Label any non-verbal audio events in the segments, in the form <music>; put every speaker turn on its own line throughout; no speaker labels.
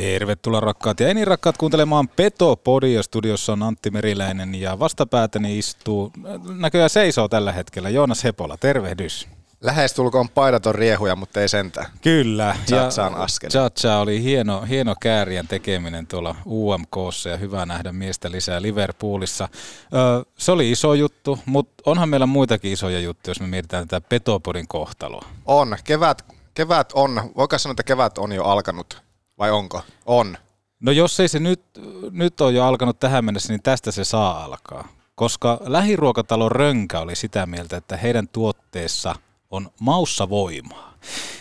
Tervetuloa rakkaat ja enin rakkaat kuuntelemaan Petopodia. Studiossa on Antti Meriläinen ja vastapäätäni istuu, näköjään seisoo tällä hetkellä, Joonas Hepola. Tervehdys.
Lähestulkoon paidaton riehuja, mutta ei sentään.
Kyllä.
Chatsaan askel.
Chacha oli hieno, hieno käärien tekeminen tuolla UMKssa ja hyvä nähdä miestä lisää Liverpoolissa. Se oli iso juttu, mutta onhan meillä muitakin isoja juttuja, jos me mietitään tätä Petopodin kohtaloa.
On. Kevät, kevät on. Voiko sanoa, että kevät on jo alkanut? Vai onko? On.
No jos ei se nyt, nyt ole jo alkanut tähän mennessä, niin tästä se saa alkaa. Koska lähiruokatalon Rönkä oli sitä mieltä, että heidän tuotteessa on maussa voimaa.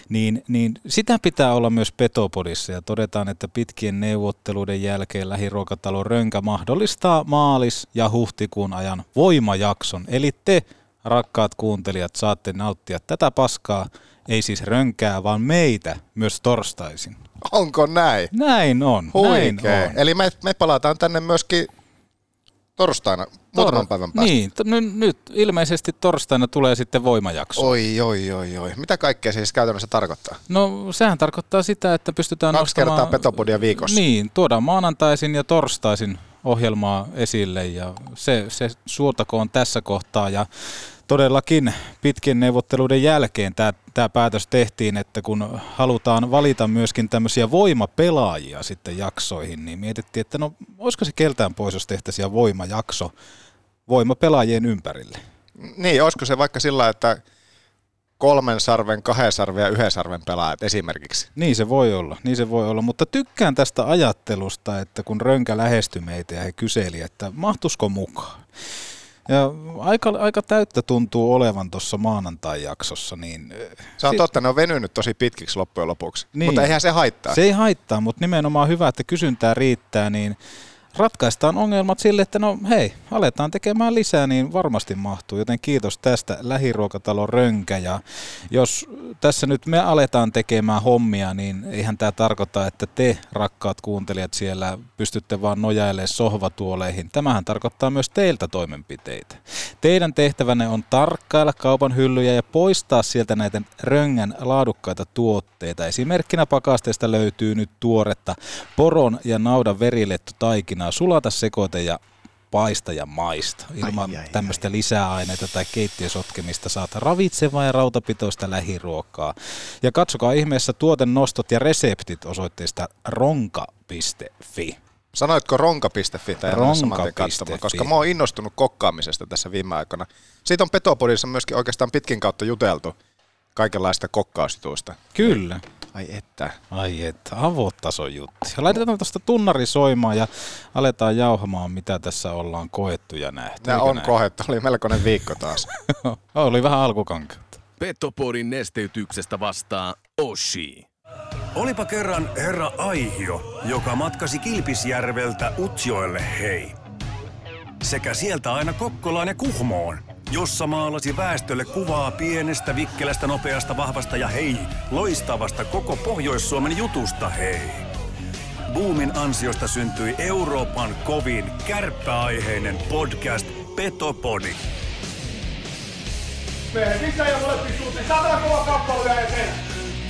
Niin, niin sitä pitää olla myös Petopodissa ja todetaan, että pitkien neuvotteluiden jälkeen lähiruokatalo Rönkä mahdollistaa maalis- ja huhtikuun ajan voimajakson. Eli te, rakkaat kuuntelijat, saatte nauttia tätä paskaa, ei siis rönkää, vaan meitä myös torstaisin.
Onko näin?
Näin on. Näin on.
Eli me, me palataan tänne myöskin torstaina, muutaman päivän päästä.
Niin, t- nyt, nyt ilmeisesti torstaina tulee sitten voimajakso.
Oi, oi, oi, oi. Mitä kaikkea se siis käytännössä tarkoittaa?
No sehän tarkoittaa sitä, että pystytään
Kaksi
nostamaan...
kertaa Petopodia viikossa.
Niin, tuodaan maanantaisin ja torstaisin ohjelmaa esille ja se, se suotakoon tässä kohtaa ja todellakin pitkien neuvotteluiden jälkeen tämä, tämä päätös tehtiin, että kun halutaan valita myöskin tämmöisiä voimapelaajia sitten jaksoihin, niin mietittiin, että no olisiko se keltään pois, jos tehtäisiin voimajakso voimapelaajien ympärille.
Niin, olisiko se vaikka sillä, että kolmen sarven, kahden sarven ja yhden sarven pelaajat esimerkiksi?
Niin se voi olla, niin se voi olla, mutta tykkään tästä ajattelusta, että kun Rönkä lähestyi meitä ja he kyseli, että mahtusko mukaan. Ja aika, aika täyttä tuntuu olevan tuossa maanantai-jaksossa, niin...
Se on totta, ne on venynyt tosi pitkiksi loppujen lopuksi.
Niin.
Mutta eihän se haittaa.
Se ei haittaa, mutta nimenomaan hyvä, että kysyntää riittää, niin ratkaistaan ongelmat sille, että no hei, aletaan tekemään lisää, niin varmasti mahtuu. Joten kiitos tästä lähiruokatalon Rönkä. Ja jos tässä nyt me aletaan tekemään hommia, niin eihän tämä tarkoita, että te rakkaat kuuntelijat siellä pystytte vaan nojailemaan sohvatuoleihin. Tämähän tarkoittaa myös teiltä toimenpiteitä. Teidän tehtävänne on tarkkailla kaupan hyllyjä ja poistaa sieltä näitä Röngän laadukkaita tuotteita. Esimerkkinä pakasteesta löytyy nyt tuoretta poron ja naudan verilettu taikinaa. Sulata sekoite ja paista ja maista. Ilman
Ai, ai,
tämmöistä lisäaineita tai keittiösotkemista saat ravitsevaa ja rautapitoista lähiruokaa. Ja katsokaa ihmeessä tuotennostot ja reseptit osoitteesta ronka.fi.
Sanoitko ronka.fi tai
Ronka.fi.
koska mä oon innostunut kokkaamisesta tässä viime aikoina. Siitä on Petopodissa myöskin oikeastaan pitkin kautta juteltu kaikenlaista kokkausjutuista.
Kyllä.
Ai että.
Ai että, avotason juttu. Ja laitetaan tuosta tunnari soimaan ja aletaan jauhamaan, mitä tässä ollaan koettu ja nähty.
Nämä
Eikö
on
näin?
kohettu, oli melkoinen viikko taas. <laughs>
Oli vähän alkukankeutta.
Petopodin nesteytyksestä vastaa Oshi.
Olipa kerran herra Aihio, joka matkasi Kilpisjärveltä Utsjoelle hei. Sekä sieltä aina Kokkolaan ja Kuhmoon, jossa maalasi väestölle kuvaa pienestä, vikkelästä, nopeasta, vahvasta ja hei, loistavasta koko Pohjois-Suomen jutusta hei. Boomin ansiosta syntyi Euroopan kovin kärppäaiheinen podcast Petopodi.
Miehet, missä ei ole suuntiin? Saatana kova kappale vielä eteen.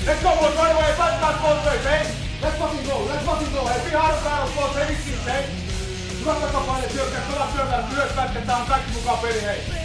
Let's go, boys, right away. Back, both ways, hey? Let's fucking go, let's fucking go. Hey, be hard battle, boys, hey, vitsi, hey? Hyvä takapaine, syökkää, pelaa syökkää, myös pätketään kaikki mukaan peli, hei.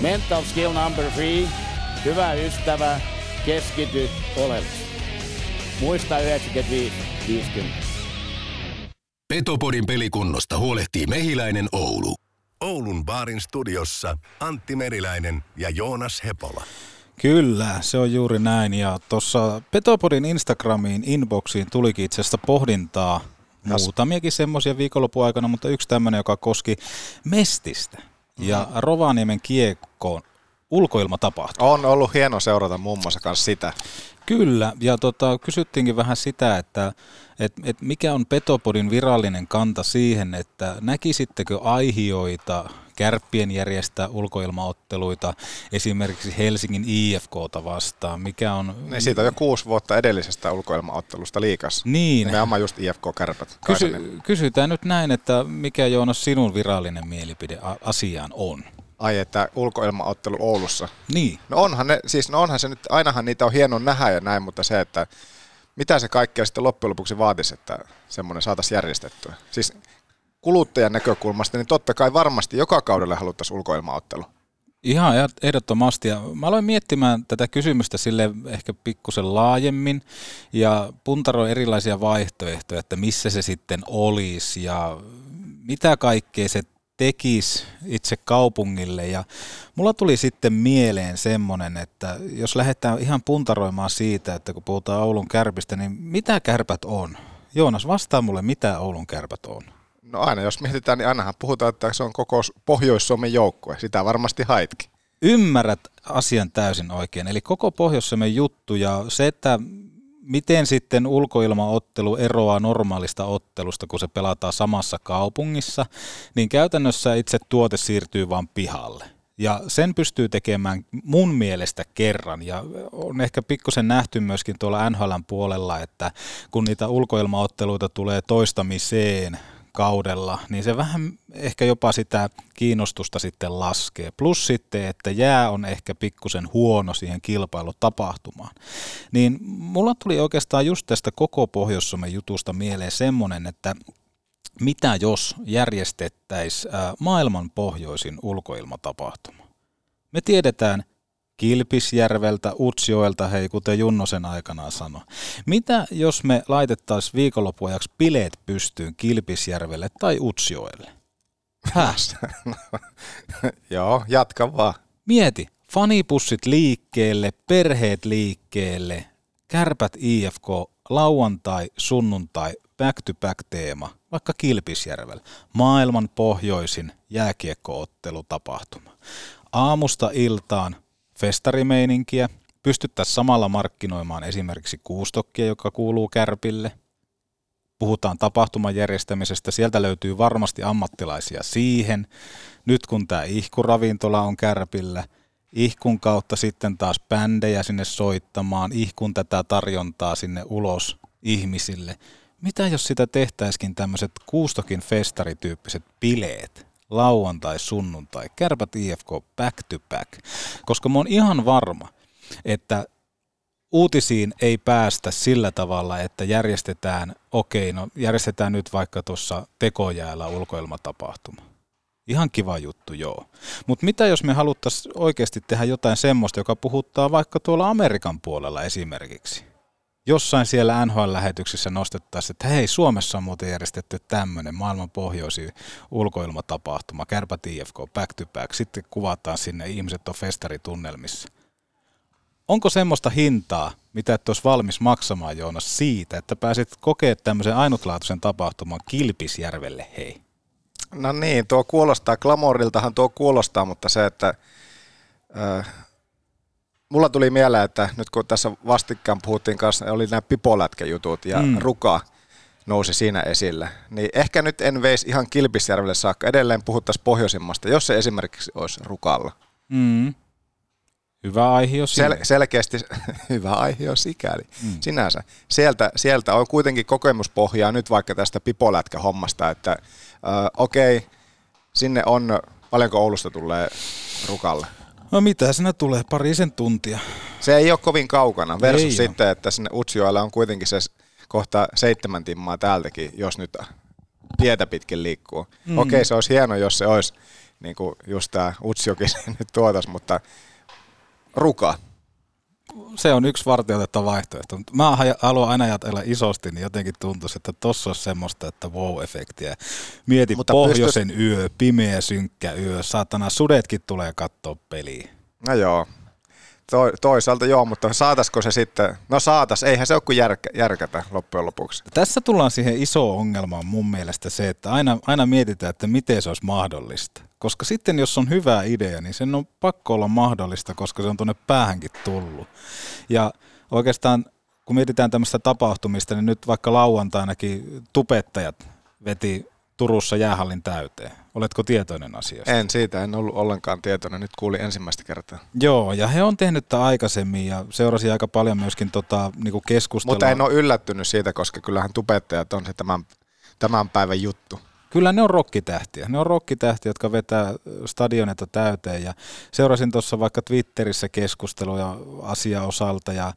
Mental skill number three. Hyvä ystävä, keskity oleellisesti. Muista 95-50.
Petopodin pelikunnosta huolehtii Mehiläinen Oulu.
Oulun baarin studiossa Antti Meriläinen ja Joonas Hepola.
Kyllä, se on juuri näin. Ja tuossa Petopodin Instagramiin inboxiin tulikin itse asiassa pohdintaa muutamiakin semmoisia viikonlopun aikana, mutta yksi tämmöinen, joka koski Mestistä. Ja Rovaniemen kiekkoon ulkoilmatapahtuma.
On ollut hieno seurata muun muassa kanssa sitä.
Kyllä, ja tota, kysyttiinkin vähän sitä, että et, et mikä on Petopodin virallinen kanta siihen, että näkisittekö aihioita kärppien järjestää ulkoilmaotteluita esimerkiksi Helsingin IFKta vastaan, mikä on...
Niin siitä on jo kuusi vuotta edellisestä ulkoilmaottelusta liikassa.
Niin.
Nimenomaan just IFK-kärpät.
Kysy, kysytään nyt näin, että mikä Joonas sinun virallinen mielipide asiaan on?
Ai, että ulkoilmaottelu Oulussa.
Niin.
No onhan, ne, siis no onhan se nyt, ainahan niitä on hieno nähdä ja näin, mutta se, että mitä se kaikkea sitten loppujen lopuksi vaatisi, että semmoinen saataisiin järjestettyä. Siis kuluttajan näkökulmasta, niin totta kai varmasti joka kaudelle haluttaisiin ulkoilmaottelu.
Ihan ehdottomasti. Ja mä aloin miettimään tätä kysymystä sille ehkä pikkusen laajemmin ja puntaroin erilaisia vaihtoehtoja, että missä se sitten olisi ja mitä kaikkea se tekisi itse kaupungille. Ja mulla tuli sitten mieleen semmoinen, että jos lähdetään ihan puntaroimaan siitä, että kun puhutaan Oulun kärpistä, niin mitä kärpät on? Joonas, vastaa mulle, mitä Oulun kärpät on?
No aina, jos mietitään, niin ainahan puhutaan, että se on koko Pohjois-Suomen joukkue. Sitä varmasti haitkin.
Ymmärrät asian täysin oikein. Eli koko pohjois juttu ja se, että miten sitten ulkoilmaottelu eroaa normaalista ottelusta, kun se pelataan samassa kaupungissa, niin käytännössä itse tuote siirtyy vain pihalle. Ja sen pystyy tekemään mun mielestä kerran. Ja on ehkä pikkusen nähty myöskin tuolla NHLn puolella, että kun niitä ulkoilmaotteluita tulee toistamiseen kaudella, niin se vähän ehkä jopa sitä kiinnostusta sitten laskee. Plus sitten, että jää on ehkä pikkusen huono siihen kilpailutapahtumaan. Niin mulla tuli oikeastaan just tästä koko pohjois jutusta mieleen semmoinen, että mitä jos järjestettäisiin maailman pohjoisin ulkoilmatapahtuma? Me tiedetään, Kilpisjärveltä, Utsjoelta, hei kuten Junnosen aikanaan sanoi. Mitä jos me laitettaisiin viikonloppuajaksi bileet pystyyn Kilpisjärvelle tai Utsjoelle? Häh? <laughs>
Joo, jatka vaan.
Mieti, fanipussit liikkeelle, perheet liikkeelle, kärpät IFK, lauantai, sunnuntai, back-to-back teema, vaikka Kilpisjärvellä. Maailman pohjoisin jääkiekkoottelutapahtuma. Aamusta iltaan festarimeininkiä, pystyttäisiin samalla markkinoimaan esimerkiksi kuustokkia, joka kuuluu kärpille. Puhutaan tapahtuman järjestämisestä, sieltä löytyy varmasti ammattilaisia siihen. Nyt kun tämä ihkuravintola on kärpillä, ihkun kautta sitten taas bändejä sinne soittamaan, ihkun tätä tarjontaa sinne ulos ihmisille. Mitä jos sitä tehtäisikin tämmöiset kuustokin festarityyppiset bileet? Lauantai, sunnuntai, kärpät IFK back to back, koska mä oon ihan varma, että uutisiin ei päästä sillä tavalla, että järjestetään, okei, no järjestetään nyt vaikka tuossa tekojäällä ulkoilmatapahtuma. Ihan kiva juttu, joo. Mutta mitä jos me haluttaisiin oikeasti tehdä jotain semmoista, joka puhuttaa vaikka tuolla Amerikan puolella esimerkiksi? Jossain siellä NHL-lähetyksissä nostettaisiin, että hei, Suomessa on muuten järjestetty tämmöinen maailman pohjoisin ulkoilmatapahtuma, Kärpät IFK, back to back, sitten kuvataan sinne, ihmiset on festaritunnelmissa. Onko semmoista hintaa, mitä et olisi valmis maksamaan, Joonas, siitä, että pääsit kokemaan tämmöisen ainutlaatuisen tapahtuman Kilpisjärvelle, hei?
No niin, tuo kuulostaa, glamoriltahan tuo kuulostaa, mutta se, että äh, mulla tuli mieleen, että nyt kun tässä vastikkaan puhuttiin kanssa, oli nämä pipolätkäjutut ja mm. ruka nousi siinä esille, niin ehkä nyt en veisi ihan Kilpisjärvelle saakka. Edelleen puhuttaisiin pohjoisimmasta, jos se esimerkiksi olisi rukalla.
Mm. Hyvä aihio
Sel- selkeästi <laughs> hyvä aihio sikäli mm. sinänsä. Sieltä, sieltä on kuitenkin kokemuspohjaa nyt vaikka tästä pipolätkä-hommasta, että äh, okei, okay, sinne on, paljonko Oulusta tulee rukalle?
No mitä sinä tulee, parisen tuntia.
Se ei ole kovin kaukana, versus ei sitten, ole. että sinne Utsjoelle on kuitenkin se kohta seitsemän timmaa täältäkin, jos nyt tietä pitkin liikkuu. Mm. Okei, se olisi hieno, jos se olisi niin kuin just tämä Utsjokin <laughs> nyt tuotas, mutta ruka.
Se on yksi vartioitettava vaihtoehto. Mä haluan aina ajatella isosti, niin jotenkin tuntuisi, että tossa olisi semmoista, että wow-efektiä. Mieti Mutta pohjoisen pystyt... yö, pimeä synkkä yö, saatana sudetkin tulee katsoa peliä.
No joo, to, toisaalta joo, mutta saataisiko se sitten, no saatas, eihän se ole kuin järkä, järkätä loppujen lopuksi.
Tässä tullaan siihen iso ongelmaan mun mielestä se, että aina, aina mietitään, että miten se olisi mahdollista. Koska sitten jos on hyvä idea, niin sen on pakko olla mahdollista, koska se on tuonne päähänkin tullut. Ja oikeastaan kun mietitään tämmöistä tapahtumista, niin nyt vaikka lauantainakin tupettajat veti Turussa jäähallin täyteen. Oletko tietoinen asiasta?
En siitä, en ollut ollenkaan tietoinen. Nyt kuulin ensimmäistä kertaa.
Joo, ja he on tehnyt tätä aikaisemmin ja seurasi aika paljon myöskin tota, niinku keskustelua.
Mutta en ole yllättynyt siitä, koska kyllähän tubettajat on se tämän, tämän päivän juttu.
Kyllä ne on rokkitähtiä. Ne on rokkitähtiä, jotka vetää stadioneta täyteen. Ja seurasin tuossa vaikka Twitterissä keskusteluja asiaa osalta. Ja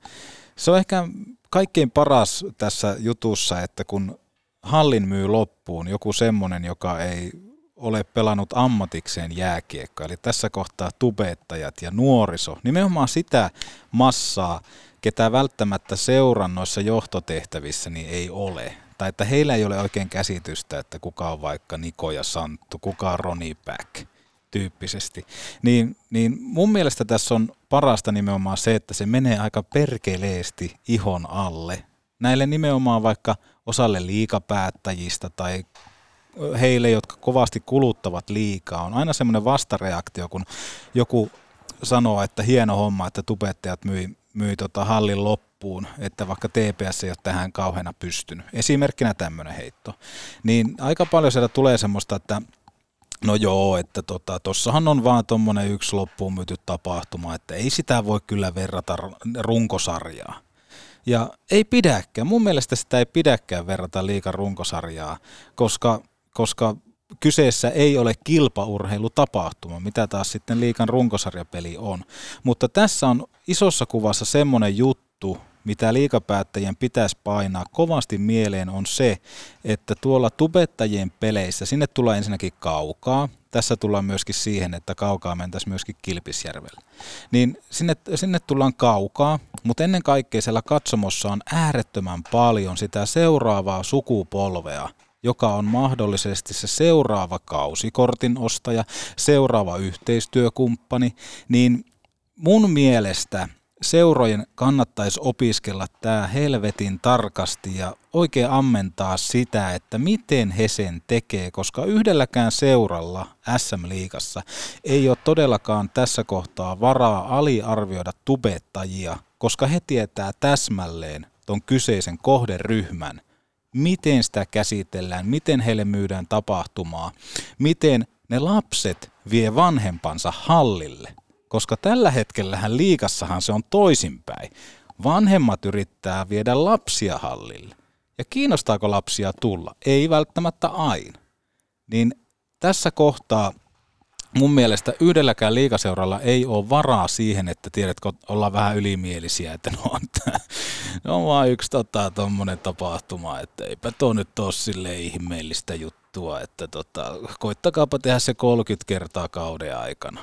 se on ehkä kaikkein paras tässä jutussa, että kun hallin myy loppuun joku semmoinen, joka ei ole pelannut ammatikseen jääkiekkoa, eli tässä kohtaa tubettajat ja nuoriso, nimenomaan sitä massaa, ketä välttämättä seurannoissa johtotehtävissä niin ei ole. Tai että heillä ei ole oikein käsitystä, että kuka on vaikka Niko ja Santtu, kuka on Ronnie Back tyyppisesti. Niin, niin mun mielestä tässä on parasta nimenomaan se, että se menee aika perkeleesti ihon alle. Näille nimenomaan vaikka osalle liikapäättäjistä tai heille, jotka kovasti kuluttavat liikaa, on aina semmoinen vastareaktio, kun joku sanoo, että hieno homma, että tubettajat myi, myi tota hallin loppuun, että vaikka TPS ei ole tähän kauheana pystynyt. Esimerkkinä tämmöinen heitto. Niin aika paljon sieltä tulee semmoista, että No joo, että tota, tossahan on vaan tuommoinen yksi loppuun myyty tapahtuma, että ei sitä voi kyllä verrata runkosarjaa. Ja ei pidäkään. Mun mielestä sitä ei pidäkään verrata liikan runkosarjaa, koska, koska kyseessä ei ole kilpaurheilutapahtuma, mitä taas sitten liikan runkosarjapeli on. Mutta tässä on isossa kuvassa semmoinen juttu, mitä liikapäättäjien pitäisi painaa kovasti mieleen on se, että tuolla tubettajien peleissä, sinne tulee ensinnäkin kaukaa, tässä tullaan myöskin siihen, että kaukaa mentäisiin myöskin Kilpisjärvelle. Niin sinne, sinne tullaan kaukaa, mutta ennen kaikkea siellä katsomossa on äärettömän paljon sitä seuraavaa sukupolvea, joka on mahdollisesti se seuraava kausikortin ostaja, seuraava yhteistyökumppani, niin mun mielestä seurojen kannattaisi opiskella tämä helvetin tarkasti ja oikein ammentaa sitä, että miten he sen tekee, koska yhdelläkään seuralla SM-liigassa ei ole todellakaan tässä kohtaa varaa aliarvioida tubettajia, koska he tietää täsmälleen ton kyseisen kohderyhmän, miten sitä käsitellään, miten heille myydään tapahtumaa, miten ne lapset vie vanhempansa hallille koska tällä hetkellähän liikassahan se on toisinpäin. Vanhemmat yrittää viedä lapsia hallille. Ja kiinnostaako lapsia tulla? Ei välttämättä aina. Niin tässä kohtaa mun mielestä yhdelläkään liikaseuralla ei ole varaa siihen, että tiedätkö, ollaan vähän ylimielisiä, että no on, tää, no on vaan yksi tota, tommonen tapahtuma, että eipä tuo nyt ole sille ihmeellistä juttua, että tota, koittakaapa tehdä se 30 kertaa kauden aikana.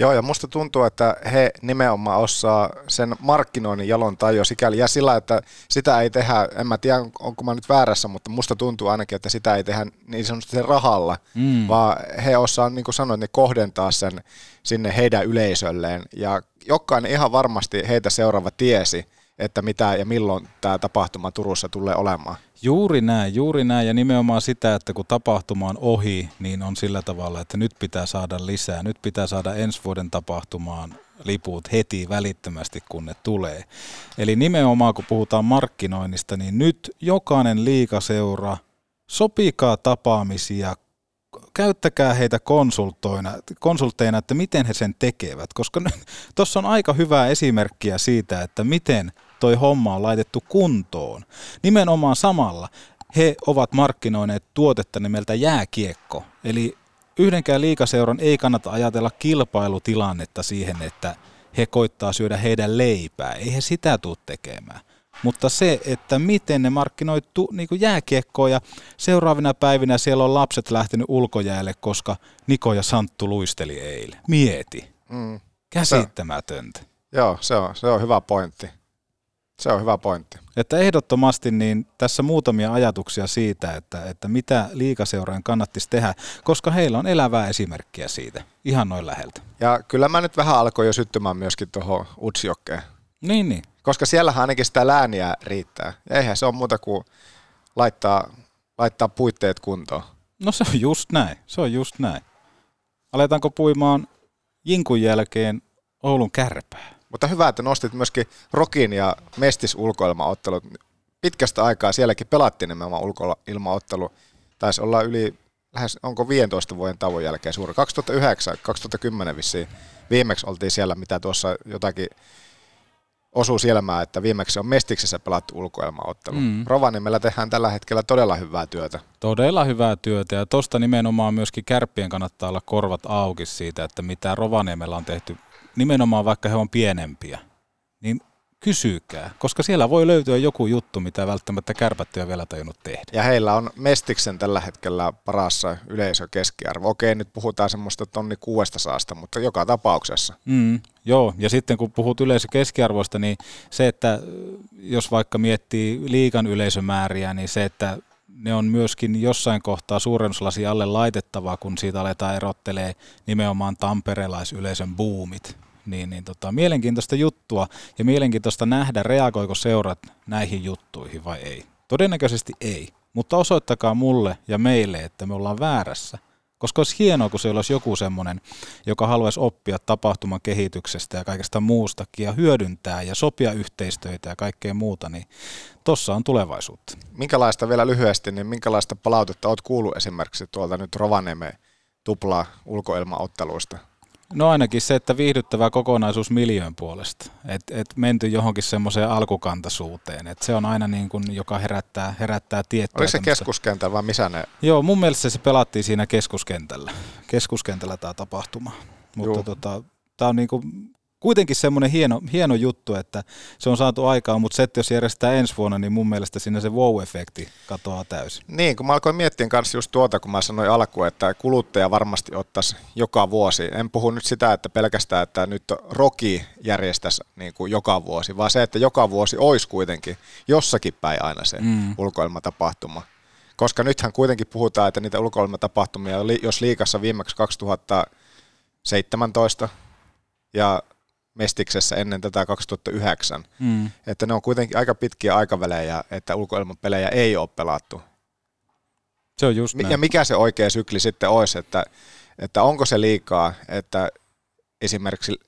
Joo, ja musta tuntuu, että he nimenomaan osaa sen markkinoinnin jalon tajua sikäli, ja sillä, että sitä ei tehdä, en mä tiedä, onko mä nyt väärässä, mutta musta tuntuu ainakin, että sitä ei tehdä niin sanotusti sen rahalla, mm. vaan he osaa, niin kuin sanoit, niin kohdentaa sen sinne heidän yleisölleen, ja jokainen ihan varmasti heitä seuraava tiesi, että mitä ja milloin tämä tapahtuma Turussa tulee olemaan.
Juuri näin, juuri näin ja nimenomaan sitä, että kun tapahtuma on ohi, niin on sillä tavalla, että nyt pitää saada lisää. Nyt pitää saada ensi vuoden tapahtumaan liput heti välittömästi, kun ne tulee. Eli nimenomaan kun puhutaan markkinoinnista, niin nyt jokainen liikaseura, sopikaa tapaamisia, käyttäkää heitä konsultoina, konsultteina, että miten he sen tekevät, koska tuossa <laughs> on aika hyvää esimerkkiä siitä, että miten toi homma on laitettu kuntoon. Nimenomaan samalla he ovat markkinoineet tuotetta nimeltä jääkiekko, eli yhdenkään liikaseuran ei kannata ajatella kilpailutilannetta siihen, että he koittaa syödä heidän leipää. Ei he sitä tule tekemään. Mutta se, että miten ne markkinoi tu, niin jääkiekkoa ja seuraavina päivinä siellä on lapset lähtenyt ulkojäälle, koska Niko ja Santtu luisteli eilen. Mieti. Mm. Käsittämätöntä.
Se, joo, se on, se on hyvä pointti. Se on hyvä pointti.
Että ehdottomasti niin tässä muutamia ajatuksia siitä, että, että mitä liikaseurojen kannattisi tehdä, koska heillä on elävää esimerkkiä siitä, ihan noin läheltä.
Ja kyllä mä nyt vähän alkoin jo syttymään myöskin tuohon Utsjokkeen.
Niin, niin.
Koska siellähän ainakin sitä lääniä riittää. Eihän se ole muuta kuin laittaa, laittaa puitteet kuntoon.
No se on just näin, se on just näin. aletaanko puimaan Jinkun jälkeen Oulun kärpää?
Mutta hyvä, että nostit myöskin Rokin ja Mestis ulkoilmaottelut. Pitkästä aikaa sielläkin pelattiin nimenomaan ulkoilmaottelu. Taisi olla yli lähes, onko 15 vuoden tauon jälkeen suuri. 2009, 2010 vissiin viimeksi oltiin siellä, mitä tuossa jotakin osuu silmään, että viimeksi on Mestiksessä pelattu ulkoilmaottelu. Mm. Rovaniemellä tehdään tällä hetkellä todella hyvää työtä.
Todella hyvää työtä ja tuosta nimenomaan myöskin kärppien kannattaa olla korvat auki siitä, että mitä Rovaniemellä on tehty nimenomaan vaikka he on pienempiä, niin kysykää, koska siellä voi löytyä joku juttu, mitä välttämättä kärpät ei vielä tajunnut tehdä.
Ja heillä on Mestiksen tällä hetkellä parassa yleisökeskiarvo. Okei, nyt puhutaan semmoista tonni kuudesta saasta, mutta joka tapauksessa.
Mm, joo, ja sitten kun puhut yleisökeskiarvoista, niin se, että jos vaikka miettii liikan yleisömääriä, niin se, että ne on myöskin jossain kohtaa suurennuslasi alle laitettavaa, kun siitä aletaan erottelee nimenomaan tamperelaisyleisön buumit niin, niin tota, mielenkiintoista juttua ja mielenkiintoista nähdä, reagoiko seurat näihin juttuihin vai ei. Todennäköisesti ei, mutta osoittakaa mulle ja meille, että me ollaan väärässä. Koska olisi hienoa, kun siellä olisi joku semmoinen, joka haluaisi oppia tapahtuman kehityksestä ja kaikesta muustakin ja hyödyntää ja sopia yhteistöitä ja kaikkea muuta, niin tossa on tulevaisuutta.
Minkälaista vielä lyhyesti, niin minkälaista palautetta olet kuullut esimerkiksi tuolta nyt Rovaniemen tuplaa ulkoilmaotteluista?
No ainakin se, että viihdyttävä kokonaisuus miljoon puolesta. Että et menty johonkin semmoiseen alkukantaisuuteen. Et se on aina niin kuin, joka herättää, herättää tiettyä.
Oliko se keskuskentällä vai missä ne?
Joo, mun mielestä se pelattiin siinä keskuskentällä. Keskuskentällä tämä tapahtuma. Mutta tota, tämä on niin kuin kuitenkin semmoinen hieno, hieno juttu, että se on saatu aikaan, mutta se, että jos järjestetään ensi vuonna, niin mun mielestä siinä se wow-efekti katoaa täysin.
Niin, kun mä alkoin miettiä kanssa just tuota, kun mä sanoin alkuun, että kuluttaja varmasti ottaisi joka vuosi. En puhu nyt sitä, että pelkästään, että nyt Roki järjestäisi niin kuin joka vuosi, vaan se, että joka vuosi olisi kuitenkin jossakin päin aina se mm. ulkoilmatapahtuma. Koska nythän kuitenkin puhutaan, että niitä ulkoilmatapahtumia, jos liikassa viimeksi 2017 ja Mestiksessä ennen tätä 2009. Mm. Että ne on kuitenkin aika pitkiä aikavälejä, että ulkoilmapelejä ei ole pelattu.
Se on just näin.
Ja mikä se oikea sykli sitten olisi, että, että onko se liikaa, että esimerkiksi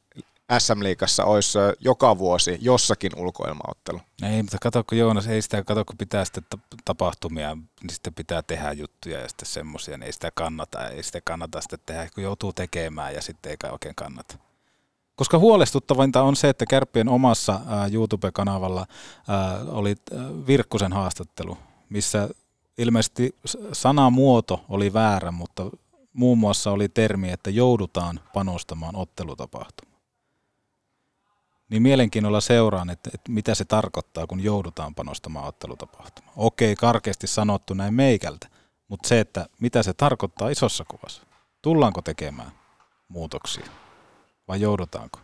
SM-liigassa olisi joka vuosi jossakin ulkoilmaottelu.
Ei, mutta kato, kun Joonas ei sitä kato, kun pitää sitten tapahtumia, niin sitten pitää tehdä juttuja ja sitten semmoisia, niin ei sitä kannata, ei sitä kannata sitten tehdä, kun joutuu tekemään ja sitten ei oikein kannata. Koska huolestuttavinta on se, että Kärppien omassa YouTube-kanavalla oli Virkkusen haastattelu, missä ilmeisesti sanamuoto oli väärä, mutta muun muassa oli termi, että joudutaan panostamaan ottelutapahtumaan. Niin mielenkiinnolla seuraan, että, että mitä se tarkoittaa, kun joudutaan panostamaan ottelutapahtumaan. Okei, karkeasti sanottu näin meikältä, mutta se, että mitä se tarkoittaa isossa kuvassa. Tullaanko tekemään muutoksia? Vai joudutaanko?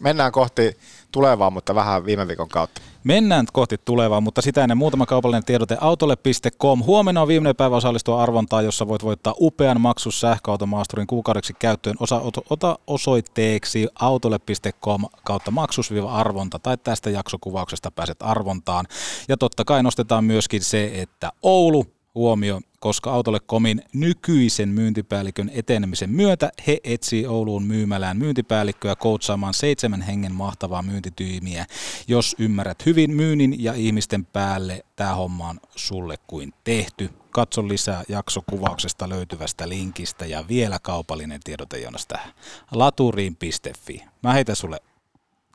Mennään kohti tulevaa, mutta vähän viime viikon kautta.
Mennään kohti tulevaa, mutta sitä ennen muutama kaupallinen tiedote autolle.com. Huomenna on viimeinen päivä osallistua arvontaan, jossa voit voittaa upean maksus sähköautomaasturin kuukaudeksi käyttöön. Osa, ota osoitteeksi autolle.com kautta maksus-arvonta tai tästä jaksokuvauksesta pääset arvontaan. Ja totta kai nostetaan myöskin se, että Oulu huomio, koska Autolle Komin nykyisen myyntipäällikön etenemisen myötä he etsii Ouluun myymälään myyntipäällikköä koutsaamaan seitsemän hengen mahtavaa myyntityymiä. Jos ymmärrät hyvin myynnin ja ihmisten päälle, tämä homma on sulle kuin tehty. Katso lisää jaksokuvauksesta löytyvästä linkistä ja vielä kaupallinen tiedote Jonas tähän. Laturiin.fi. Mä heitän sulle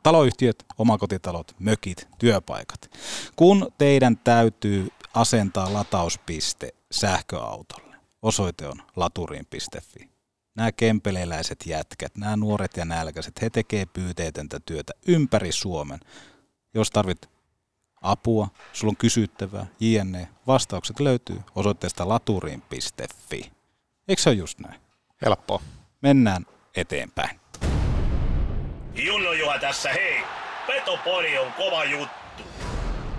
taloyhtiöt, omakotitalot, mökit, työpaikat. Kun teidän täytyy asentaa latauspiste sähköautolle. Osoite on laturiin.fi. Nämä kempeleläiset jätkät, nämä nuoret ja nälkäiset, he tekee pyyteetöntä työtä ympäri Suomen. Jos tarvit apua, sulla on kysyttävää, jne. Vastaukset löytyy osoitteesta laturiin.fi. Eikö se ole just näin?
Helppoa.
Mennään eteenpäin.
Junno Juha tässä, hei! Petopori on kova juttu.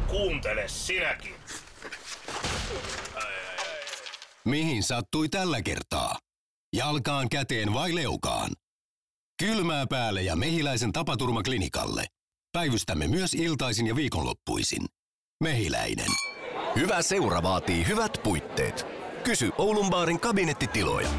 Kuuntele sinäkin.
Mihin sattui tällä kertaa? Jalkaan, käteen vai leukaan? Kylmää päälle ja mehiläisen tapaturmaklinikalle. Päivystämme myös iltaisin ja viikonloppuisin. Mehiläinen.
Hyvä seura vaatii hyvät puitteet. Kysy Oulun baarin kabinettitiloja.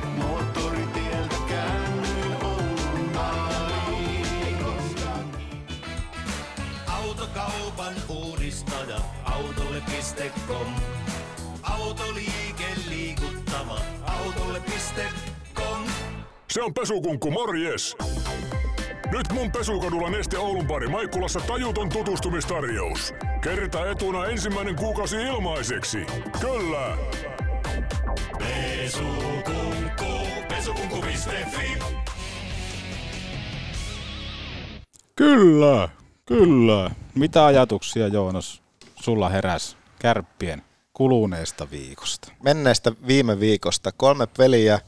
Autokaupan uudistaja. Autolle.com Autoliike autolle.com.
Se on pesukunkku, morjes! Nyt mun pesukadulla Neste Oulun pari Maikkulassa tajuton tutustumistarjous. Kerta etuna ensimmäinen kuukausi ilmaiseksi. Kyllä!
Pesukunkku, pesukunkku.fi.
Kyllä, kyllä. Mitä ajatuksia Joonas sulla heräs kärppien kuluneesta viikosta?
Menneestä viime viikosta kolme peliä,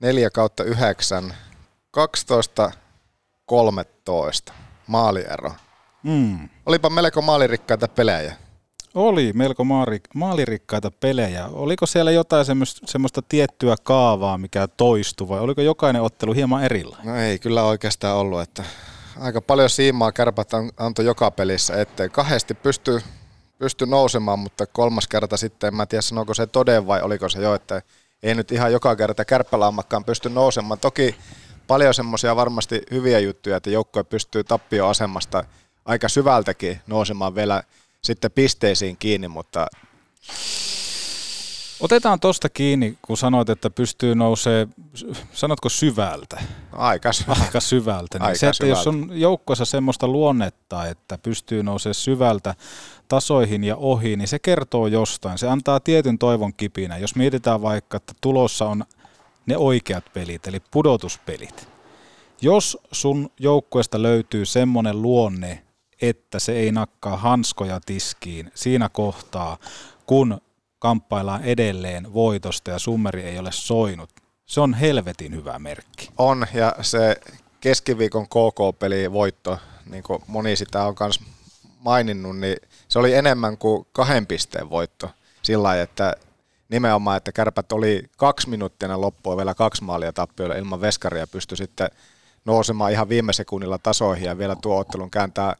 4 kautta 9, 12, 13 maaliero.
Mm.
Olipa melko maalirikkaita pelejä.
Oli melko maalirikkaita pelejä. Oliko siellä jotain semmoista, semmoista tiettyä kaavaa, mikä toistui vai oliko jokainen ottelu hieman erilainen?
No ei kyllä oikeastaan ollut, että aika paljon siimaa kärpät an- antoi joka pelissä eteen. Kahdesti pystyy pysty nousemaan, mutta kolmas kerta sitten, en mä tiedä sanoiko se toden vai oliko se jo, että ei nyt ihan joka kerta kärppälaammakkaan pysty nousemaan. Toki paljon semmoisia varmasti hyviä juttuja, että joukkue pystyy tappioasemasta aika syvältäkin nousemaan vielä sitten pisteisiin kiinni, mutta
Otetaan tosta kiinni, kun sanoit, että pystyy nousee, sanotko syvältä?
aika syvältä.
Aika syvältä. Niin
Aika
se, että jos
syvältä.
on joukkoissa semmoista luonnetta, että pystyy nousemaan syvältä tasoihin ja ohi, niin se kertoo jostain. Se antaa tietyn toivon kipinä. Jos mietitään vaikka, että tulossa on ne oikeat pelit, eli pudotuspelit. Jos sun joukkueesta löytyy semmoinen luonne, että se ei nakkaa hanskoja tiskiin siinä kohtaa, kun kamppaillaan edelleen voitosta ja summeri ei ole soinut, se on helvetin hyvä merkki.
On, ja se keskiviikon KK-peli voitto, niin kuin moni sitä on myös maininnut, niin se oli enemmän kuin kahden pisteen voitto. Sillä lailla, että nimenomaan, että kärpät oli kaksi minuuttia loppua vielä kaksi maalia tappioilla ilman veskaria pystyi sitten nousemaan ihan viime sekunnilla tasoihin ja vielä tuo ottelun kääntää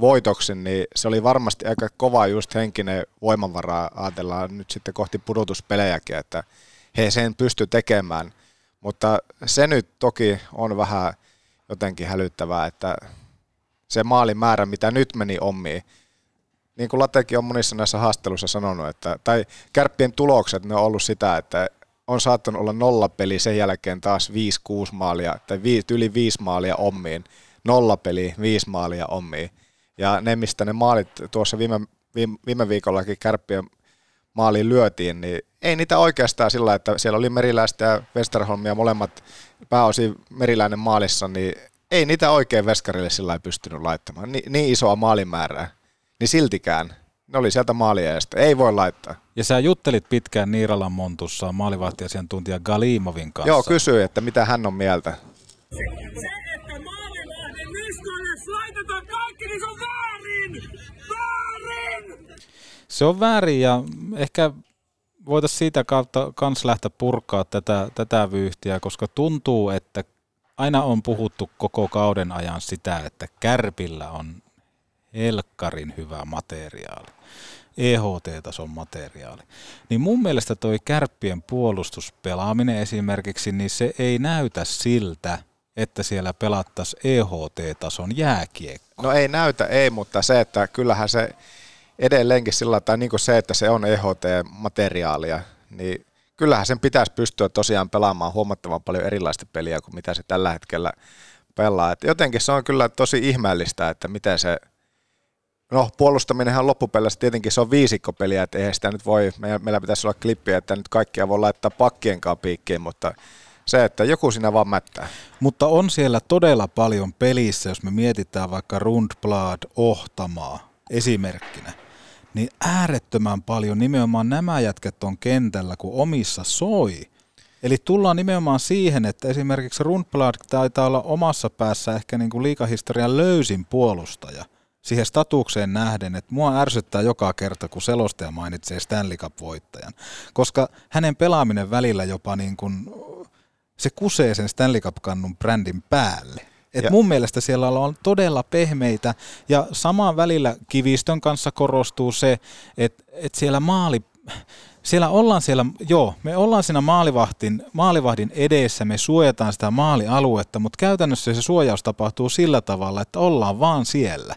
voitoksi, niin se oli varmasti aika kova just henkinen voimavara, ajatellaan nyt sitten kohti pudotuspelejäkin, että he sen pysty tekemään. Mutta se nyt toki on vähän jotenkin hälyttävää, että se maalimäärä, mitä nyt meni ommiin, niin kuin Latekin on monissa näissä haasteluissa sanonut, että, tai kärppien tulokset, ne on ollut sitä, että on saattanut olla nollapeli sen jälkeen taas 5-6 maalia, tai yli 5 maalia ommiin, nollapeli, 5 maalia ommiin. Ja ne, mistä ne maalit tuossa viime, viime, viime viikollakin kärppien maaliin lyötiin, niin ei niitä oikeastaan sillä, että siellä oli Meriläistä ja Westerholmia molemmat pääosin Meriläinen maalissa, niin ei niitä oikein Veskarille sillä pystynyt laittamaan. Ni, niin isoa maalimäärää. Niin siltikään ne oli sieltä maalieestä. Ei voi laittaa.
Ja sä juttelit pitkään Niiralan Montussa maalivahtiasiantuntija Galimovin kanssa.
Joo, kysyi, että mitä hän on mieltä.
Se, että maalivahden niskoille laitetaan kaikki, niin se on väärin! Väärin!
Se on väärin ja ehkä voitaisiin siitä kautta kans lähteä purkaa tätä, tätä vyyhtiä, koska tuntuu, että aina on puhuttu koko kauden ajan sitä, että Kärpillä on helkkarin hyvä materiaali. EHT-tason materiaali. Niin mun mielestä toi kärppien puolustuspelaaminen esimerkiksi, niin se ei näytä siltä, että siellä pelattaisiin EHT-tason jääkiekko.
No ei näytä, ei, mutta se, että kyllähän se edelleenkin sillä tai niin kuin se, että se on EHT-materiaalia, niin kyllähän sen pitäisi pystyä tosiaan pelaamaan huomattavan paljon erilaista peliä kuin mitä se tällä hetkellä pelaa. Et jotenkin se on kyllä tosi ihmeellistä, että miten se, no puolustaminenhan loppupeleissä tietenkin se on viisikkopeliä, että eihän sitä nyt voi, meillä, pitäisi olla klippiä, että nyt kaikkia voi laittaa pakkienkaan piikkiin, mutta se, että joku siinä vaan mättää.
Mutta on siellä todella paljon pelissä, jos me mietitään vaikka Rundblad Ohtamaa esimerkkinä, niin äärettömän paljon nimenomaan nämä jätkät on kentällä, kun omissa soi. Eli tullaan nimenomaan siihen, että esimerkiksi Rundblad taitaa olla omassa päässä ehkä niin kuin liikahistorian löysin puolustaja siihen statukseen nähden, että mua ärsyttää joka kerta, kun selostaja mainitsee Stanley Cup-voittajan, koska hänen pelaaminen välillä jopa niin kuin, se kusee sen Stanley Cup-kannun brändin päälle. Et
Ja-
mun mielestä siellä on todella pehmeitä ja samaan välillä Kivistön kanssa korostuu se, että et siellä maali, siellä ollaan siellä, joo, me ollaan siinä maalivahtin, maalivahdin edessä, me suojataan sitä maalialuetta, mutta käytännössä se suojaus tapahtuu sillä tavalla, että ollaan vaan siellä.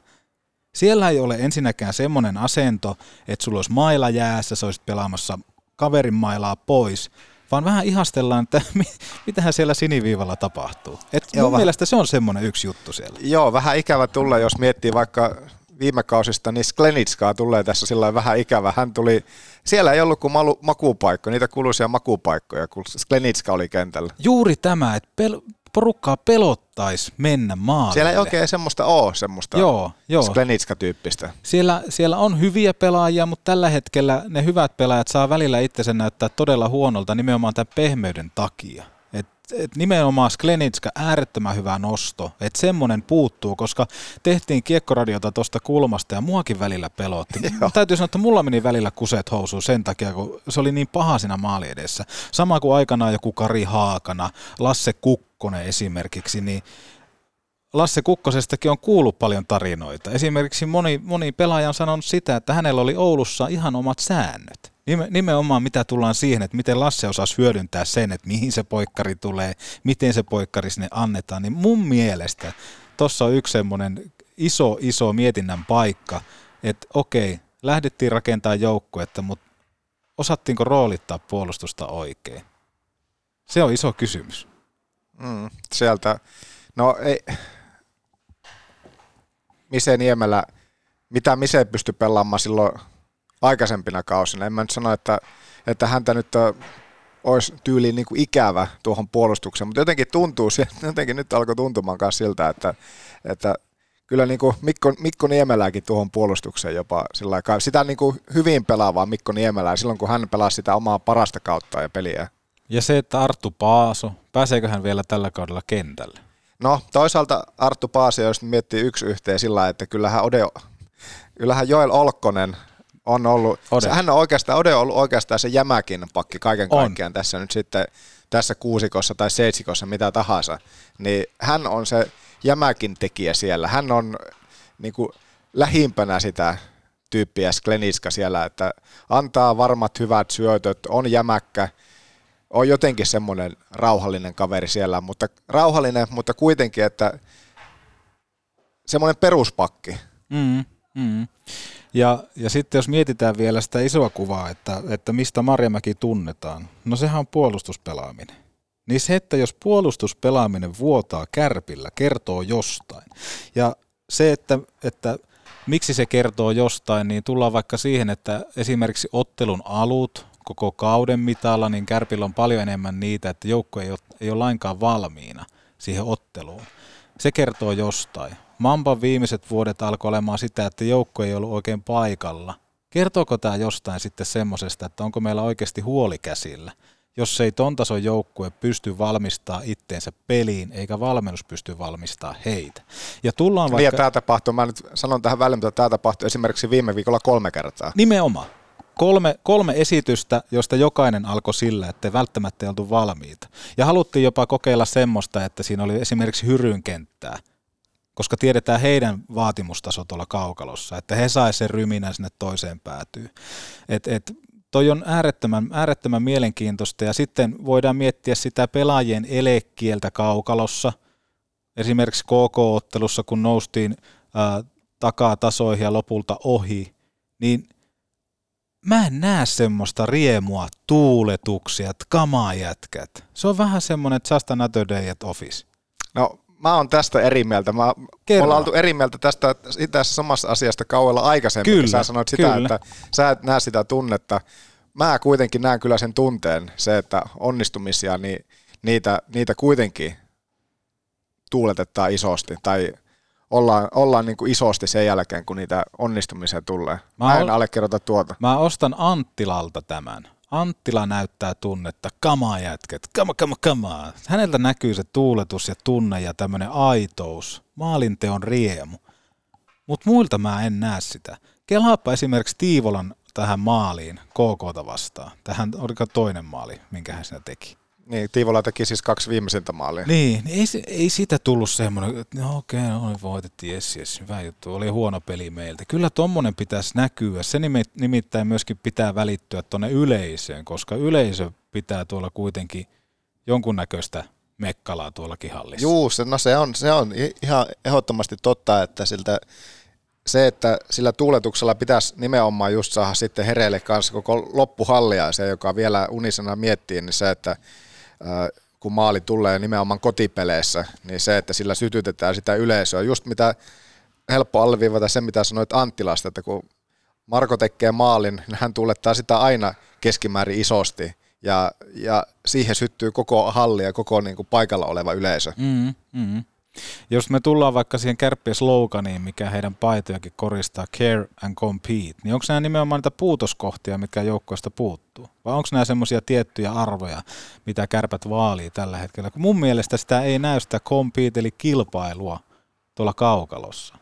Siellä ei ole ensinnäkään semmoinen asento, että sulla olisi maila jäässä, sä olisit pelaamassa kaverin mailaa pois, vaan vähän ihastellaan, että <laughs> mi- mitähän siellä siniviivalla tapahtuu. Et
Joo,
mun
vähän-
mielestä se on semmoinen yksi juttu siellä.
Joo, vähän ikävä tulla, jos miettii vaikka viime kausista, niin Sklenitskaa tulee tässä sillä vähän ikävä. Hän tuli, siellä ei ollut kuin malu, makupaikko, niitä kuuluisia makupaikkoja, kun Sklenitska oli kentällä.
Juuri tämä, että pel- porukkaa pelottaisi mennä maalille.
Siellä ei oikein semmoista ole, semmoista
Joo, joo.
Sklenitska-tyyppistä.
Siellä, siellä on hyviä pelaajia, mutta tällä hetkellä ne hyvät pelaajat saa välillä itsensä näyttää todella huonolta nimenomaan tämän pehmeyden takia. Et, et nimenomaan Sklenitska äärettömän hyvä nosto, että semmoinen puuttuu, koska tehtiin kiekkoradiota tuosta kulmasta ja muakin välillä pelotti. <laughs> Täytyy sanoa, että mulla meni välillä kuset housuun sen takia, kun se oli niin paha siinä maali edessä. Sama kuin aikanaan joku Kari Haakana, Lasse Kukkonen esimerkiksi, niin Lasse Kukkosestakin on kuullut paljon tarinoita. Esimerkiksi moni, moni pelaaja on sanonut sitä, että hänellä oli Oulussa ihan omat säännöt. Nime, nimenomaan mitä tullaan siihen, että miten Lasse osasi hyödyntää sen, että mihin se poikkari tulee, miten se poikkari sinne annetaan. Niin mun mielestä tuossa on yksi semmoinen iso, iso mietinnän paikka, että okei, lähdettiin rakentamaan joukkuetta, mutta osattiinko roolittaa puolustusta oikein? Se on iso kysymys.
Mm, sieltä, no ei, Mise Niemelä, mitä Mise pystyi pelaamaan silloin aikaisempina kausina. En mä nyt sano, että, että häntä nyt ö, olisi tyyliin niin kuin ikävä tuohon puolustukseen, mutta jotenkin tuntuu, <laughs> jotenkin nyt alkoi tuntumaan myös siltä, että, että kyllä niin kuin Mikko, Mikko Niemelääkin tuohon puolustukseen jopa sillä. Sitä niin kuin hyvin pelaavaa Mikko Niemelää silloin, kun hän pelasi sitä omaa parasta kautta ja peliä.
Ja se, että Arttu Paaso, pääseekö hän vielä tällä kaudella kentälle?
No toisaalta Arttu Paasio, jos miettii yksi yhteen sillä lailla, että kyllähän, Ode, kyllähän Joel Olkkonen on ollut,
Ode.
hän on oikeastaan, Ode on ollut oikeastaan se jämäkin pakki kaiken
On.
kaikkiaan tässä nyt sitten, tässä kuusikossa tai seitsikossa, mitä tahansa, niin hän on se jämäkin tekijä siellä. Hän on niin kuin, lähimpänä sitä tyyppiä Skleniska siellä, että antaa varmat hyvät syötöt, on jämäkkä, on jotenkin semmoinen rauhallinen kaveri siellä, mutta rauhallinen, mutta kuitenkin, että semmoinen peruspakki.
Mm, mm. Ja, ja sitten jos mietitään vielä sitä isoa kuvaa, että, että mistä Marjamäki tunnetaan, no sehän on puolustuspelaaminen. Niin se, että jos puolustuspelaaminen vuotaa kärpillä, kertoo jostain. Ja se, että, että miksi se kertoo jostain, niin tullaan vaikka siihen, että esimerkiksi ottelun alut koko kauden mitalla, niin Kärpillä on paljon enemmän niitä, että joukko ei ole, ei ole lainkaan valmiina siihen otteluun. Se kertoo jostain. Mamban viimeiset vuodet alkoi olemaan sitä, että joukko ei ollut oikein paikalla. Kertooko tämä jostain sitten semmoisesta, että onko meillä oikeasti huoli käsillä? Jos ei ton tason joukkue pysty valmistaa itteensä peliin, eikä valmennus pysty valmistaa heitä. Ja tullaan
Vaikka... Niin, ja
vaikka...
tämä tapahtui, mä nyt sanon tähän väliin, mutta tämä tapahtui esimerkiksi viime viikolla kolme kertaa.
Nimenomaan. Kolme, kolme esitystä, josta jokainen alkoi sillä, että välttämättä ei oltu valmiita. Ja haluttiin jopa kokeilla semmoista, että siinä oli esimerkiksi hyryn kenttää, koska tiedetään heidän vaatimustaso tuolla kaukalossa, että he saisivat sen ryminän sinne toiseen päätyyn. Et, et, toi on äärettömän, äärettömän mielenkiintoista ja sitten voidaan miettiä sitä pelaajien elekieltä kaukalossa. Esimerkiksi KK-ottelussa, kun noustiin takaa tasoihin ja lopulta ohi, niin mä en näe semmoista riemua, tuuletuksia, että kamaa jätkät. Se on vähän semmoinen just another day at office.
No mä oon tästä eri mieltä. Mä, me
Kerro.
ollaan oltu eri mieltä tästä tässä samassa asiasta kauella aikaisemmin.
Kyllä,
Sä sanoit sitä,
kyllä.
että sä et näe sitä tunnetta. Mä kuitenkin näen kyllä sen tunteen, se, että onnistumisia, niin niitä, niitä kuitenkin tuuletetaan isosti. Tai ollaan, ollaan niin kuin isosti sen jälkeen, kun niitä onnistumisia tulee. Mä,
Mä
en
ol-
allekirjoita tuota.
Mä ostan Anttilalta tämän. Anttila näyttää tunnetta, kamaa jätket, kama, kama, kama. Häneltä näkyy se tuuletus ja tunne ja tämmöinen aitous, maalinteon riemu. Mutta muilta mä en näe sitä. Kelaappa esimerkiksi Tiivolan tähän maaliin KKta vastaan. Tähän oliko toinen maali, minkä hän siinä teki.
Niin, Tiivola teki siis kaksi viimeisintä maalia.
Niin, niin ei, ei siitä tullut semmoinen, että no okei, no, voitettiin, jes, jes, hyvä juttu, oli huono peli meiltä. Kyllä tommonen pitäisi näkyä, se nimi- nimittäin myöskin pitää välittyä tuonne yleisöön, koska yleisö pitää tuolla kuitenkin jonkunnäköistä mekkalaa tuollakin hallissa.
Juu, se, no se on, se on ihan ehdottomasti totta, että siltä
se, että sillä tuuletuksella pitäisi nimenomaan just saada sitten hereille kanssa koko loppuhallia, se joka vielä unisena miettii, niin se, että kun maali tulee nimenomaan kotipeleissä, niin se, että sillä sytytetään sitä yleisöä. Just mitä helppo alleviivata se, mitä sanoit Anttilasta, että kun Marko tekee maalin, niin hän tuulettaa sitä aina keskimäärin isosti. Ja, ja siihen syttyy koko halli ja koko niin kuin paikalla oleva yleisö.
Mm, mm. Jos me tullaan vaikka siihen kärppien sloganiin, mikä heidän paitojakin koristaa, care and compete, niin onko nämä nimenomaan niitä puutoskohtia, mitkä joukkoista puuttuu? Vai onko nämä semmoisia tiettyjä arvoja, mitä kärpät vaalii tällä hetkellä? Kun mun mielestä sitä ei näy sitä compete, eli kilpailua tuolla kaukalossa.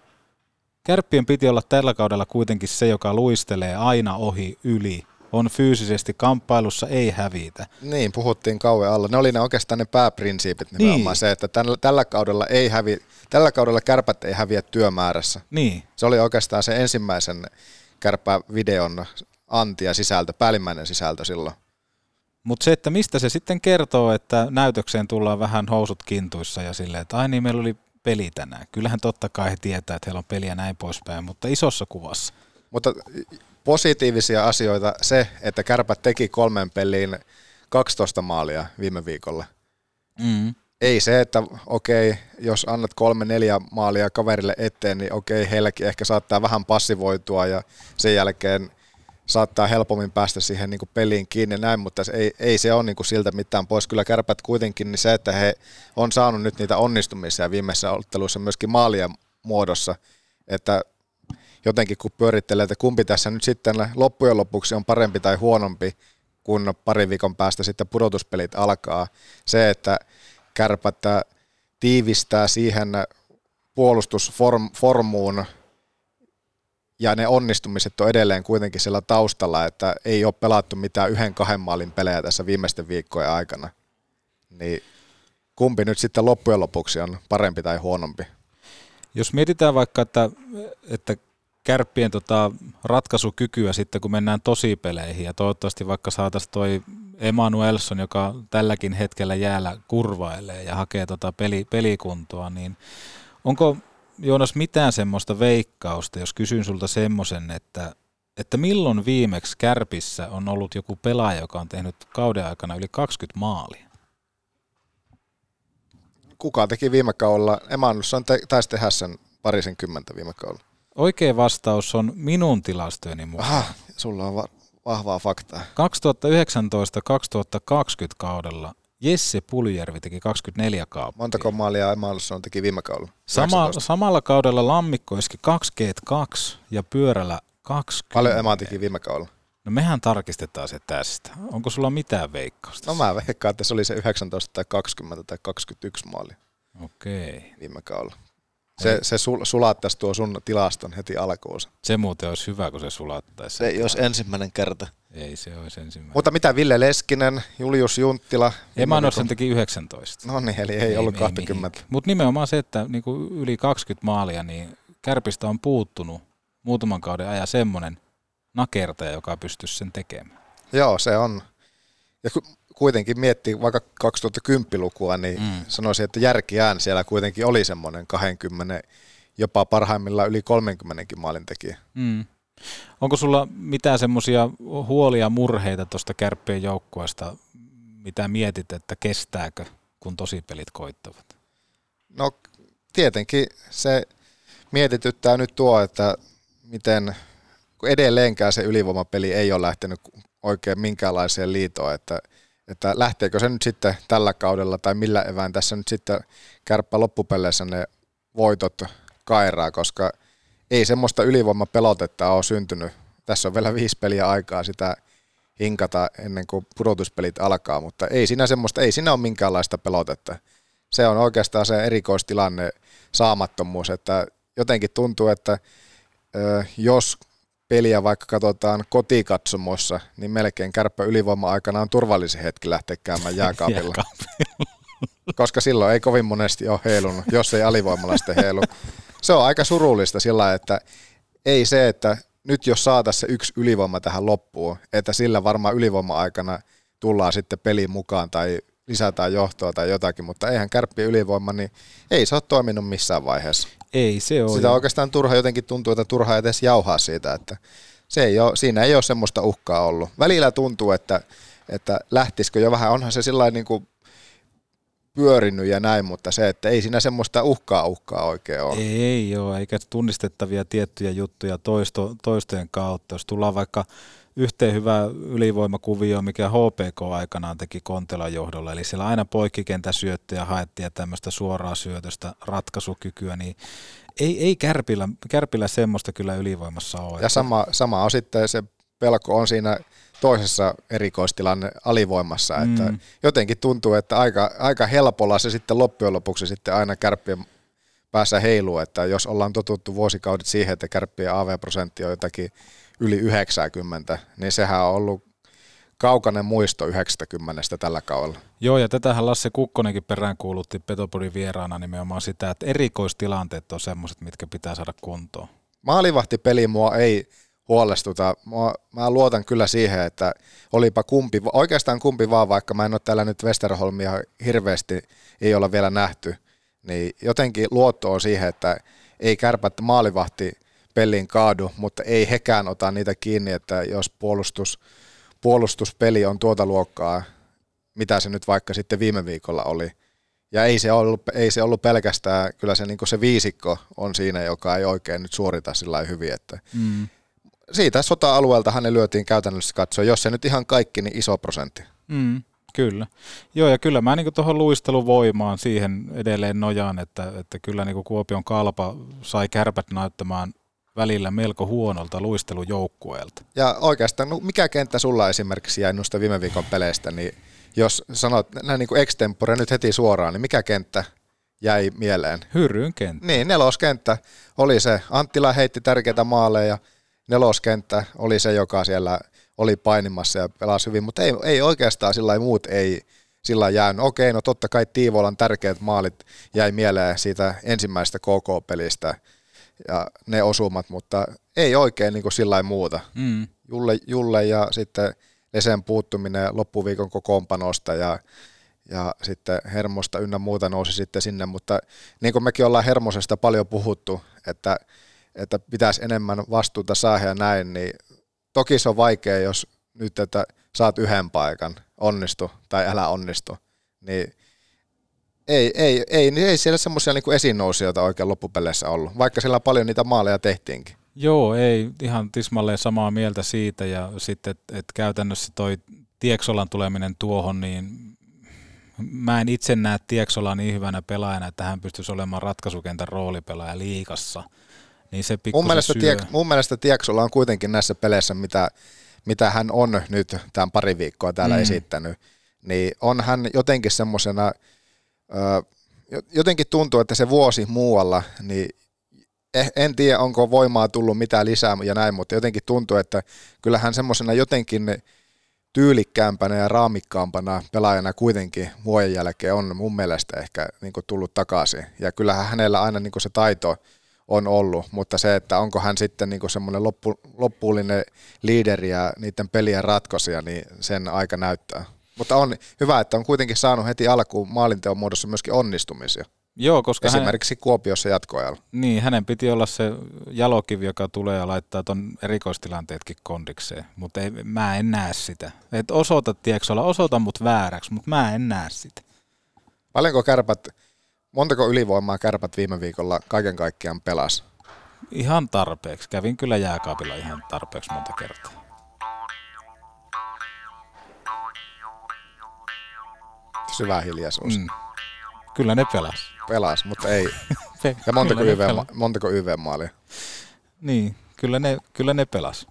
Kärppien piti olla tällä kaudella kuitenkin se, joka luistelee aina ohi yli, on fyysisesti kamppailussa, ei hävitä.
Niin, puhuttiin kauan alla. Ne oli ne oikeastaan ne pääprinsiipit nimenomaan niin. se, että tällä, tällä, kaudella ei hävi, tällä kaudella kärpät ei häviä työmäärässä.
Niin.
Se oli oikeastaan se ensimmäisen kärppävideon anti ja sisältö, päällimmäinen sisältö silloin.
Mutta se, että mistä se sitten kertoo, että näytökseen tullaan vähän housut kintuissa ja silleen, että ai niin, meillä oli peli tänään. Kyllähän totta kai he tietää, että heillä on peliä näin poispäin, mutta isossa kuvassa.
Mutta positiivisia asioita se, että Kärpät teki kolmen peliin 12 maalia viime viikolla.
Mm.
Ei se, että okei, jos annat kolme neljä maalia kaverille eteen, niin okei, heilläkin ehkä saattaa vähän passivoitua ja sen jälkeen saattaa helpommin päästä siihen niin kuin peliin kiinni näin, mutta se ei, ei se ole niin kuin siltä mitään pois. Kyllä kärpät kuitenkin, niin se, että he on saanut nyt niitä onnistumisia viimeisissä otteluissa myöskin maalien muodossa, että jotenkin kun pyörittelee, että kumpi tässä nyt sitten loppujen lopuksi on parempi tai huonompi, kun parin viikon päästä sitten pudotuspelit alkaa. Se, että kärpät tiivistää siihen puolustusformuun ja ne onnistumiset on edelleen kuitenkin siellä taustalla, että ei ole pelattu mitään yhden kahden maalin pelejä tässä viimeisten viikkojen aikana. Niin kumpi nyt sitten loppujen lopuksi on parempi tai huonompi?
Jos mietitään vaikka, että, että kärppien tota ratkaisukykyä sitten, kun mennään tosipeleihin ja toivottavasti vaikka saataisiin toi Emanuelson, joka tälläkin hetkellä jäällä kurvailee ja hakee tota peli, pelikuntoa, niin onko Joonas mitään semmoista veikkausta, jos kysyn sulta semmoisen, että, että milloin viimeksi Kärpissä on ollut joku pelaaja, joka on tehnyt kauden aikana yli 20 maalia?
Kuka teki viime kaudella? Emanuelson taisi tehdä sen parisen kymmentä viime kaudella.
Oikea vastaus on minun tilastojeni mukaan.
Aha, sulla on va- vahvaa faktaa.
2019-2020 kaudella Jesse Puljärvi teki 24 kauppaa.
Montako maalia Emanuelson teki viime kaudella?
Sama, samalla kaudella Lammikko iski 2 g 2 ja pyörällä 20.
Paljon Ema teki viime kaudella?
No mehän tarkistetaan se tästä. Onko sulla mitään veikkausta?
No mä veikkaan, että se oli se 19 tai 20 tai 21 maalia.
Okei.
Viime kaudella. Se, se sul, sulattaisi tuo sun tilaston heti alkuunsa.
Se muuten olisi hyvä, kun se sulattaisi.
Se ei olisi ensimmäinen kerta.
Ei se olisi ensimmäinen.
Mutta mitä Ville Leskinen, Julius Junttila?
Emanuelson teki 19.
No niin, eli ei, ei ollut 20.
Mutta nimenomaan se, että niinku yli 20 maalia, niin Kärpistä on puuttunut muutaman kauden ajan semmoinen nakertaja, joka pystyisi sen tekemään.
Joo, se on. Ja kuitenkin miettii vaikka 2010-lukua, niin mm. sanoisin, että järkiään siellä kuitenkin oli semmoinen 20, jopa parhaimmillaan yli 30 maalin tekijä.
Mm. Onko sulla mitään semmoisia huolia, murheita tuosta kärppien joukkueesta, mitä mietit, että kestääkö, kun tosipelit koittavat?
No tietenkin se mietityttää nyt tuo, että miten, kun edelleenkään se ylivoimapeli ei ole lähtenyt oikein minkäänlaiseen liitoon, että että lähteekö se nyt sitten tällä kaudella tai millä evään tässä nyt sitten kärppä loppupeleissä ne voitot kairaa, koska ei semmoista ylivoimapelotetta ole syntynyt. Tässä on vielä viisi peliä aikaa sitä hinkata ennen kuin pudotuspelit alkaa, mutta ei siinä semmoista, ei siinä ole minkäänlaista pelotetta. Se on oikeastaan se erikoistilanne, saamattomuus, että jotenkin tuntuu, että jos peliä vaikka katsotaan kotikatsomossa, niin melkein kärppä ylivoima-aikana on turvallisin hetki lähteä käymään <laughs> jääkaapilla. Koska silloin ei kovin monesti ole heilunut, jos ei alivoimalla sitten heilu. Se on aika surullista sillä, että ei se, että nyt jos saataisiin se yksi ylivoima tähän loppuun, että sillä varmaan ylivoima-aikana tullaan sitten peliin mukaan tai lisätään johtoa tai jotakin, mutta eihän kärppi ylivoima, niin ei se ole toiminut missään vaiheessa.
Ei se ole.
Sitä on oikeastaan turha jotenkin tuntuu, että turha edes jauhaa siitä, että se ei ole, siinä ei ole semmoista uhkaa ollut. Välillä tuntuu, että, että lähtisikö jo vähän, onhan se sillä niin kuin pyörinyt ja näin, mutta se, että ei siinä semmoista uhkaa uhkaa oikein ole.
Ei ole, eikä tunnistettavia tiettyjä juttuja toisto, toistojen kautta. Jos tullaan vaikka yhteen hyvä ylivoimakuvio, mikä HPK aikanaan teki Kontelan johdolla, eli siellä aina poikkikentäsyöttöjä haettiin ja tämmöistä suoraa syötöstä ratkaisukykyä, niin ei, ei kärpillä, kärpillä semmoista kyllä ylivoimassa ole.
Ja sama, sama on sitten se pelko on siinä toisessa erikoistilanne alivoimassa, mm. että jotenkin tuntuu, että aika, aika helpolla se sitten loppujen lopuksi sitten aina kärppien päässä heiluu, että jos ollaan totuttu vuosikaudet siihen, että kärppien AV-prosentti on jotakin yli 90, niin sehän on ollut kaukainen muisto 90 tällä kaudella.
Joo, ja tätähän Lasse Kukkonenkin peräänkuulutti Petopodin vieraana nimenomaan sitä, että erikoistilanteet on semmoiset, mitkä pitää saada kuntoon.
Maalivahtipeli mua ei huolestuta. Mua, mä luotan kyllä siihen, että olipa kumpi, oikeastaan kumpi vaan, vaikka mä en ole täällä nyt Westerholmia hirveästi, ei olla vielä nähty, niin jotenkin luotto on siihen, että ei kärpät maalivahti peliin kaadu, mutta ei hekään ota niitä kiinni, että jos puolustus, puolustuspeli on tuota luokkaa, mitä se nyt vaikka sitten viime viikolla oli, ja ei se ollut, ei se ollut pelkästään, kyllä se, niin se viisikko on siinä, joka ei oikein nyt suorita sillä hyvin, että mm. siitä sota-alueelta hänen lyötiin käytännössä katsoa, jos se nyt ihan kaikki, niin iso prosentti.
Mm. Kyllä. Joo, ja kyllä mä niin tuohon luisteluvoimaan siihen edelleen nojaan, että, että kyllä niin Kuopion kalpa sai kärpät näyttämään välillä melko huonolta luistelujoukkueelta.
Ja oikeastaan, no mikä kenttä sulla esimerkiksi jäi noista viime viikon peleistä, niin jos sanot näin niin kuin extempore nyt heti suoraan, niin mikä kenttä jäi mieleen?
Hyrryn kenttä.
Niin, neloskenttä oli se. Anttila heitti tärkeitä maaleja ja neloskenttä oli se, joka siellä oli painimassa ja pelasi hyvin, mutta ei, ei oikeastaan sillä muut ei sillä jäänyt. Okei, no totta kai Tiivolan tärkeät maalit jäi mieleen siitä ensimmäisestä KK-pelistä ja ne osumat, mutta ei oikein niin kuin sillä muuta. Mm. Julle, Julle ja sitten Lesen puuttuminen loppuviikon kokoonpanosta ja, ja sitten Hermosta ynnä muuta nousi sitten sinne, mutta niin kuin mekin ollaan Hermosesta paljon puhuttu, että, että pitäisi enemmän vastuuta saada ja näin, niin toki se on vaikea, jos nyt, että saat yhden paikan, onnistu tai älä onnistu, niin ei, ei, ei, niin ei siellä semmoisia niin esinnousijoita oikein loppupeleissä ollut, vaikka siellä paljon niitä maaleja tehtiinkin.
Joo, ei ihan tismalleen samaa mieltä siitä ja sitten, että et käytännössä toi Tieksolan tuleminen tuohon, niin mä en itse näe Tieksolaa niin hyvänä pelaajana, että hän pystyisi olemaan ratkaisukentän roolipelaaja liikassa. Niin se
mun, mielestä Tiek, mun mielestä Tieksola on kuitenkin näissä peleissä, mitä, mitä hän on nyt tämän pari viikkoa täällä mm. esittänyt, niin on hän jotenkin semmoisena, jotenkin tuntuu, että se vuosi muualla, niin Eh, en tiedä, onko voimaa tullut mitään lisää ja näin, mutta jotenkin tuntuu, että kyllähän semmoisena jotenkin tyylikkäämpänä ja raamikkaampana pelaajana kuitenkin vuoden jälkeen on mun mielestä ehkä niin tullut takaisin. Ja kyllähän hänellä aina niin se taito on ollut, mutta se, että onko hän sitten niin semmoinen loppu, loppuullinen liideri ja niiden pelien ratkaisija, niin sen aika näyttää. Mutta on hyvä, että on kuitenkin saanut heti alkuun maalinteon muodossa myöskin onnistumisia.
Joo, koska
Esimerkiksi hän, Kuopiossa jatkoajalla.
Niin, hänen piti olla se jalokivi, joka tulee ja laittaa ton erikoistilanteetkin kondikseen, mutta ei, mä en näe sitä. Et osoita, tiedätkö osoita mut vääräksi, mutta mä en näe sitä.
Paljonko kärpät, montako ylivoimaa kärpät viime viikolla kaiken kaikkiaan pelas?
Ihan tarpeeksi. Kävin kyllä jääkaapilla ihan tarpeeksi monta kertaa.
Syvä hiljaisuus. Mm.
Kyllä ne pelas.
Pelas, mutta ei. <laughs> Ja montako, YV, montako YV-maalia?
Niin, kyllä ne, kyllä ne pelas.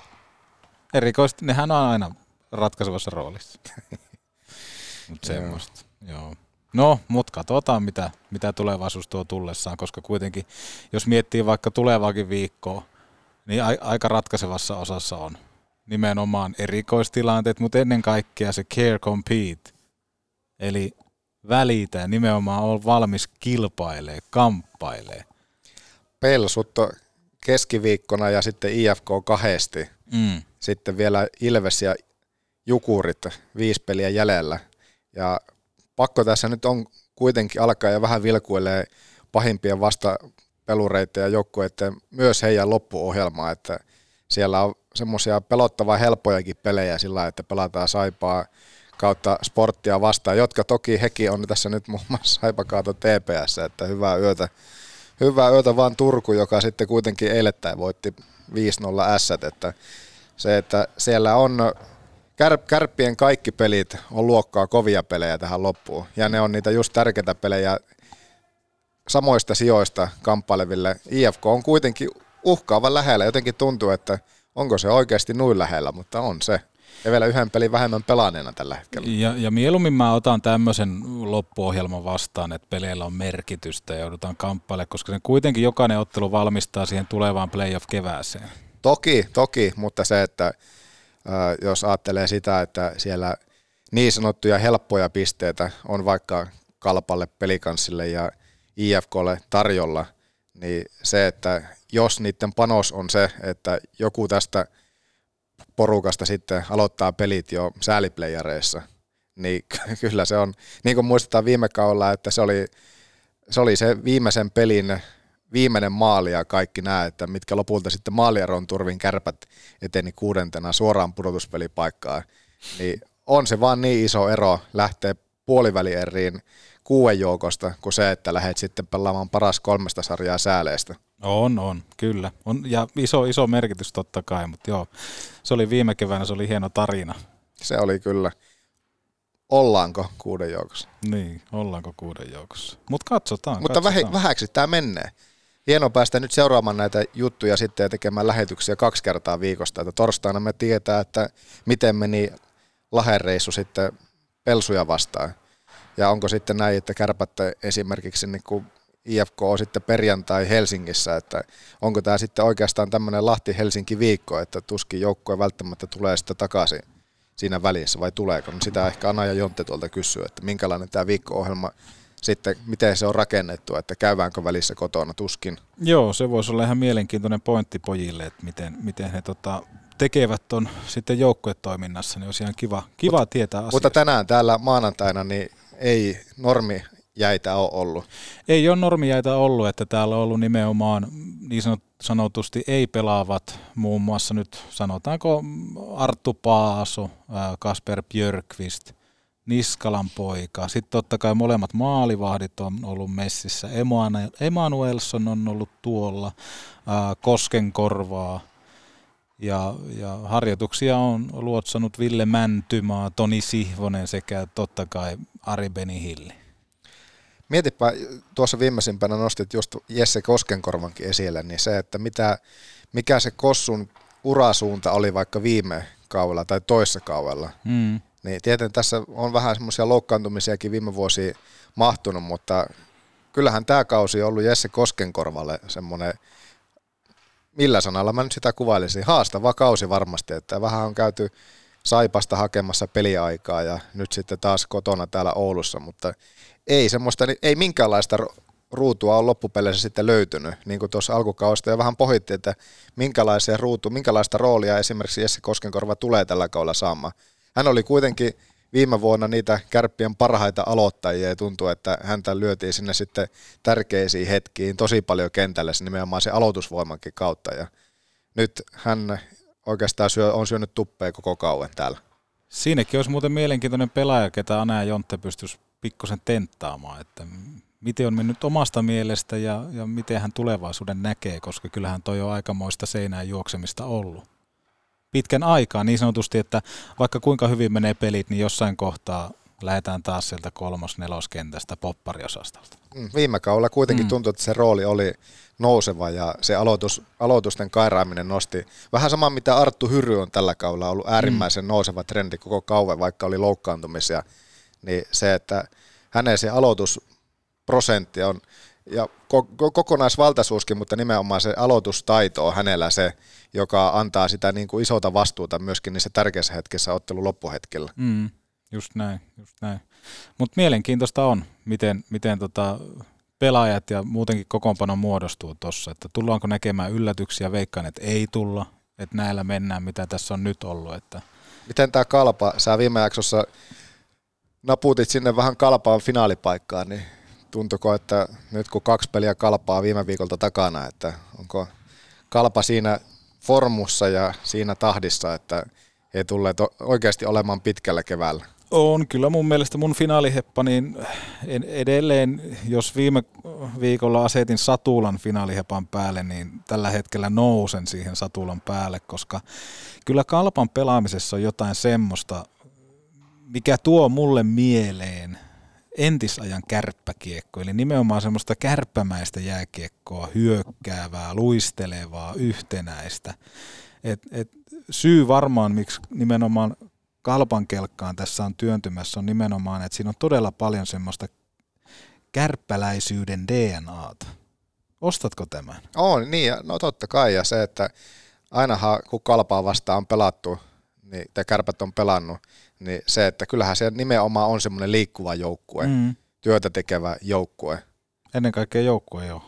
Erikoisesti, nehän on aina ratkaisevassa roolissa. <laughs> Mutta semmoista, joo. No, mutta katsotaan, mitä, mitä tulevaisuus tuo tullessaan, koska kuitenkin, jos miettii vaikka tulevaakin viikkoa, niin a- aika ratkaisevassa osassa on nimenomaan erikoistilanteet, mutta ennen kaikkea se care compete. Eli välitä nimenomaan on valmis kilpailee, kamppailee.
Pelsut keskiviikkona ja sitten IFK kahdesti. Mm. Sitten vielä Ilves ja Jukurit, viisi peliä jäljellä. Ja pakko tässä nyt on kuitenkin alkaa ja vähän vilkuilee pahimpien vastapelureiden ja joukkueiden myös heidän loppuohjelmaa, että siellä on semmoisia pelottavaa helppojakin pelejä sillä, että pelataan saipaa kautta sporttia vastaan, jotka toki hekin on tässä nyt muun muassa Saipakaato TPS, että hyvää yötä, hyvää yötä vaan Turku, joka sitten kuitenkin eilettäin voitti 5-0 S, että se, että siellä on kär, kärppien kaikki pelit on luokkaa kovia pelejä tähän loppuun, ja ne on niitä just tärkeitä pelejä samoista sijoista kamppaileville. IFK on kuitenkin uhkaavan lähellä, jotenkin tuntuu, että onko se oikeasti noin lähellä, mutta on se. Ja vielä yhden pelin vähemmän pelaaneena tällä hetkellä.
Ja, ja mieluummin mä otan tämmöisen loppuohjelman vastaan, että peleillä on merkitystä ja joudutaan kamppailemaan, koska se kuitenkin jokainen ottelu valmistaa siihen tulevaan playoff-kevääseen.
Toki, toki, mutta se, että äh, jos ajattelee sitä, että siellä niin sanottuja helppoja pisteitä on vaikka Kalpalle, Pelikanssille ja IFKlle tarjolla, niin se, että jos niiden panos on se, että joku tästä porukasta sitten aloittaa pelit jo sääliplayereissa, niin <laughs> kyllä se on, niin kuin muistetaan viime kaudella, että se oli se, oli se viimeisen pelin viimeinen maali ja kaikki nämä, että mitkä lopulta sitten maalieron turvin kärpät eteni kuudentena suoraan pudotuspelipaikkaan, niin on se vaan niin iso ero lähteä puolivälieriin kuuden joukosta kuin se, että lähdet sitten pelaamaan paras kolmesta sarjaa sääleestä.
On, on, kyllä. On, ja iso, iso merkitys totta kai, mutta joo, se oli viime keväänä, se oli hieno tarina.
Se oli kyllä. Ollaanko kuuden joukossa?
Niin, ollaanko kuuden joukossa. Mutta katsotaan.
Mutta
katsotaan.
vähäksi tämä menee. Hieno päästä nyt seuraamaan näitä juttuja sitten ja tekemään lähetyksiä kaksi kertaa viikosta. Että torstaina me tietää, että miten meni lahereissu sitten pelsuja vastaan. Ja onko sitten näin, että kärpätte esimerkiksi niin kuin IFK on sitten perjantai Helsingissä, että onko tämä sitten oikeastaan tämmöinen Lahti-Helsinki-viikko, että tuskin joukkue välttämättä tulee sitten takaisin siinä välissä vai tuleeko? No sitä ehkä Anna ja Jonte tuolta kysyy, että minkälainen tämä viikko-ohjelma sitten, miten se on rakennettu, että käydäänkö välissä kotona tuskin.
Joo, se voisi olla ihan mielenkiintoinen pointti pojille, että miten, miten he tota, tekevät tuon sitten joukkuetoiminnassa, niin olisi ihan kiva, kiva Mut, tietää asiasta.
Mutta tänään täällä maanantaina niin ei normi jäitä ole ollut.
Ei ole normijäitä ollut, että täällä on ollut nimenomaan niin sanotusti ei-pelaavat, muun muassa nyt sanotaanko Arttu Paaso, Kasper Björkvist, Niskalan poika. Sitten totta kai molemmat maalivahdit on ollut messissä. Emanuelson on ollut tuolla, Koskenkorvaa. Ja, ja harjoituksia on luotsannut Ville Mäntymaa, Toni Sihvonen sekä totta kai Ari Benihilli.
Mietipä, tuossa viimeisimpänä nostit just Jesse Koskenkorvankin esille, niin se, että mitä, mikä se Kossun urasuunta oli vaikka viime kaudella tai toissa kaudella. Mm. Niin tietenkin tässä on vähän semmoisia loukkaantumisiakin viime vuosi mahtunut, mutta kyllähän tämä kausi on ollut Jesse Koskenkorvalle semmoinen, millä sanalla mä nyt sitä kuvailisin, haastava kausi varmasti, että vähän on käyty Saipasta hakemassa peliaikaa ja nyt sitten taas kotona täällä Oulussa, mutta ei semmoista, ei minkäänlaista ruutua on loppupeleissä sitten löytynyt, niin kuin tuossa alkukausta ja vähän pohittiin, että minkälaisia ruutu, minkälaista roolia esimerkiksi Jesse Koskenkorva tulee tällä kaudella saamaan. Hän oli kuitenkin viime vuonna niitä kärppien parhaita aloittajia ja tuntuu, että häntä lyötiin sinne sitten tärkeisiin hetkiin tosi paljon kentällä nimenomaan se aloitusvoimankin kautta ja nyt hän oikeastaan syö, on syönyt tuppea koko kauan täällä.
Siinäkin olisi muuten mielenkiintoinen pelaaja, ketä Ana ja Jontte pystyisi pikkusen tenttaamaan, että miten on mennyt omasta mielestä ja, ja miten hän tulevaisuuden näkee, koska kyllähän toi on aikamoista seinään juoksemista ollut. Pitkän aikaa niin sanotusti, että vaikka kuinka hyvin menee pelit, niin jossain kohtaa lähdetään taas sieltä kolmos-neloskentästä poppariosastolta.
Mm, viime kaudella kuitenkin mm. tuntui, että se rooli oli nouseva ja se aloitus, aloitusten kairaaminen nosti. Vähän sama mitä Arttu Hyry on tällä kaudella ollut äärimmäisen mm. nouseva trendi koko kauan, vaikka oli loukkaantumisia – niin se, että hänen se aloitusprosentti on, ja kokonaisvaltaisuuskin, mutta nimenomaan se aloitustaito on hänellä se, joka antaa sitä niin kuin isota vastuuta myöskin niissä tärkeissä hetkissä ottelun loppuhetkellä.
Mm, just näin, just näin. Mutta mielenkiintoista on, miten, miten tota pelaajat ja muutenkin kokoonpano muodostuu tuossa, että tullaanko näkemään yllätyksiä, veikkaan, että ei tulla, että näillä mennään, mitä tässä on nyt ollut. Että...
Miten tämä kalpa, sä viime jaksossa naputit sinne vähän kalpaan finaalipaikkaan, niin tuntuko, että nyt kun kaksi peliä kalpaa viime viikolta takana, että onko kalpa siinä formussa ja siinä tahdissa, että he tulee oikeasti olemaan pitkällä keväällä?
On kyllä mun mielestä mun finaaliheppa, niin en edelleen, jos viime viikolla asetin Satulan finaalihepan päälle, niin tällä hetkellä nousen siihen Satulan päälle, koska kyllä kalpan pelaamisessa on jotain semmoista, mikä tuo mulle mieleen entisajan kärppäkiekko, eli nimenomaan semmoista kärppämäistä jääkiekkoa, hyökkäävää, luistelevaa, yhtenäistä. Et, et syy varmaan, miksi nimenomaan kalpan kelkkaan tässä on työntymässä, on nimenomaan, että siinä on todella paljon semmoista kärppäläisyyden DNAta. Ostatko tämän?
On, niin, no totta kai, ja se, että ainahan kun kalpaa vastaan on pelattu, niin, tai kärpät on pelannut, niin se, että kyllähän se nimenomaan on semmoinen liikkuva joukkue, mm. työtä tekevä joukkue.
Ennen kaikkea joukkue joo.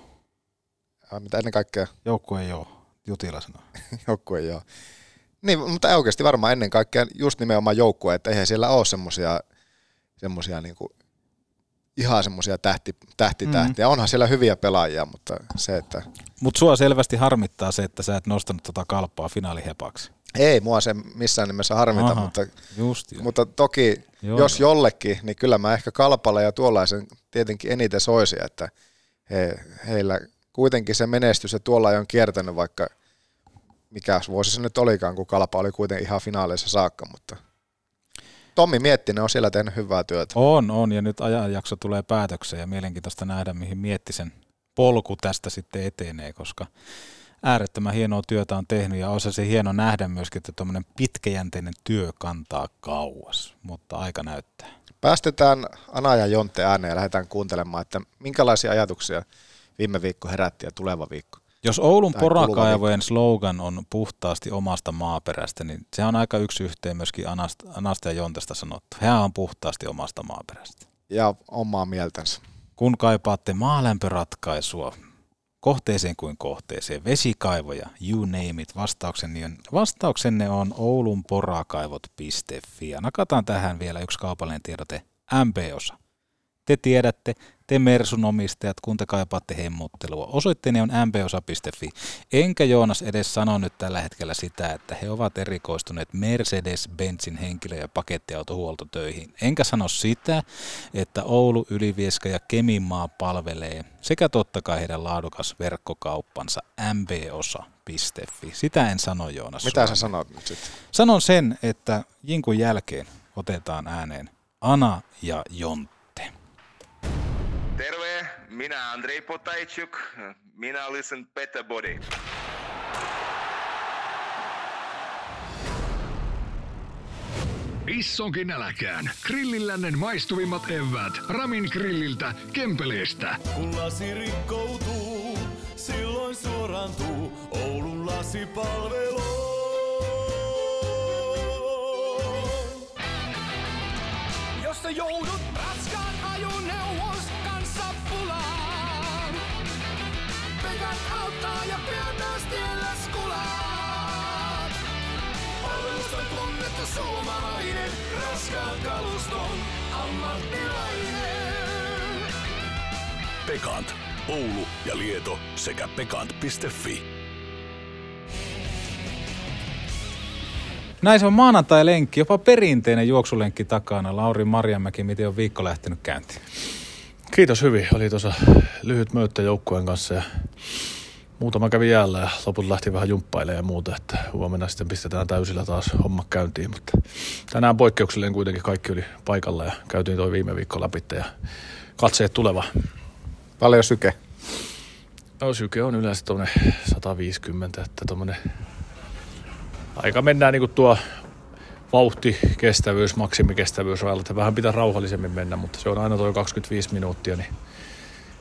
Mitä ennen kaikkea?
Joukkue joo, Jutila sanoo. <laughs>
joukkue joo. Niin, mutta oikeasti varmaan ennen kaikkea just nimenomaan joukkue, että eihän siellä ole semmoisia semmosia niinku, ihan semmoisia tähti, tähtitähtiä. Mm. Onhan siellä hyviä pelaajia, mutta se, että...
Mutta sua selvästi harmittaa se, että sä et nostanut tota kalppaa finaalihepaksi.
Ei mua se missään nimessä harmita, Aha, mutta, just jo. mutta toki Joo, jos jo. jollekin, niin kyllä mä ehkä kalpalle ja tuollaisen tietenkin eniten soisi, että he, heillä kuitenkin se menestys ja tuolla on kiertänyt vaikka mikä vuosi se nyt olikaan, kun kalpa oli kuitenkin ihan finaaleissa saakka, mutta Tommi Miettinen on siellä tehnyt hyvää työtä.
On, on, ja nyt ajanjakso tulee päätökseen, ja mielenkiintoista nähdä, mihin Miettisen polku tästä sitten etenee, koska äärettömän hienoa työtä on tehnyt ja on se hieno nähdä myöskin, että tuommoinen pitkäjänteinen työ kantaa kauas, mutta aika näyttää.
Päästetään Ana ja Jonte ääneen ja lähdetään kuuntelemaan, että minkälaisia ajatuksia viime viikko herätti ja tuleva viikko.
Jos Oulun porakaivojen slogan on puhtaasti omasta maaperästä, niin se on aika yksi yhteen myöskin Anasta, Anasta ja Jontesta sanottu. Hän on puhtaasti omasta maaperästä.
Ja omaa mieltänsä.
Kun kaipaatte maalämpöratkaisua, kohteeseen kuin kohteeseen, vesikaivoja, you name it, vastauksenne on, vastauksenne on oulunporakaivot.fi. Ja nakataan tähän vielä yksi kaupallinen tiedote, MP-osa. Te tiedätte, te Mersun omistajat, kun te kaipaatte hemmottelua. Osoitteeni on mposa.fi. Enkä Joonas edes sano nyt tällä hetkellä sitä, että he ovat erikoistuneet Mercedes-Benzin henkilö- ja pakettiautohuoltotöihin. Enkä sano sitä, että Oulu, Ylivieska ja Keminmaa palvelee sekä totta kai heidän laadukas verkkokauppansa mposa.fi. Sitä en sano Joonas.
Mitä sä sanot nyt sitten?
Sanon sen, että Jinkun jälkeen otetaan ääneen Ana ja Jontti.
Minä Andrei Potajczuk, minä olisin Better Body.
Issonkin äläkään. Grillillännen maistuvimmat evät. Ramin grilliltä, Kempeleestä.
Kun lasi rikkoutuu, silloin suorantuu Oulun lasipalvelu.
Jos sä joudut raskaan Ja pian taas tiellä skulaat. Palvelusta tunnettu suomalainen, raskaan kaluston ammattilainen.
Pekant. Oulu ja Lieto sekä pekant.fi.
Näin se on maanantai-lenkki, jopa perinteinen juoksulenkki takana. Lauri Marjamäki, miten on viikko lähtenyt käyntiin?
Kiitos hyvin. Oli tuossa lyhyt möyttä joukkueen kanssa ja muutama kävi jäällä ja loput lähti vähän jumppailemaan ja muuta, että huomenna sitten pistetään täysillä taas homma käyntiin, mutta tänään poikkeuksellinen kuitenkin kaikki oli paikalla ja käytiin toi viime viikko läpi ja katseet tuleva.
Paljon syke?
No syke on yleensä tuommoinen 150, että tuommoinen aika mennään niin tuo vauhti, kestävyys, maksimikestävyys rajalle. Vähän pitää rauhallisemmin mennä, mutta se on aina tuo 25 minuuttia, niin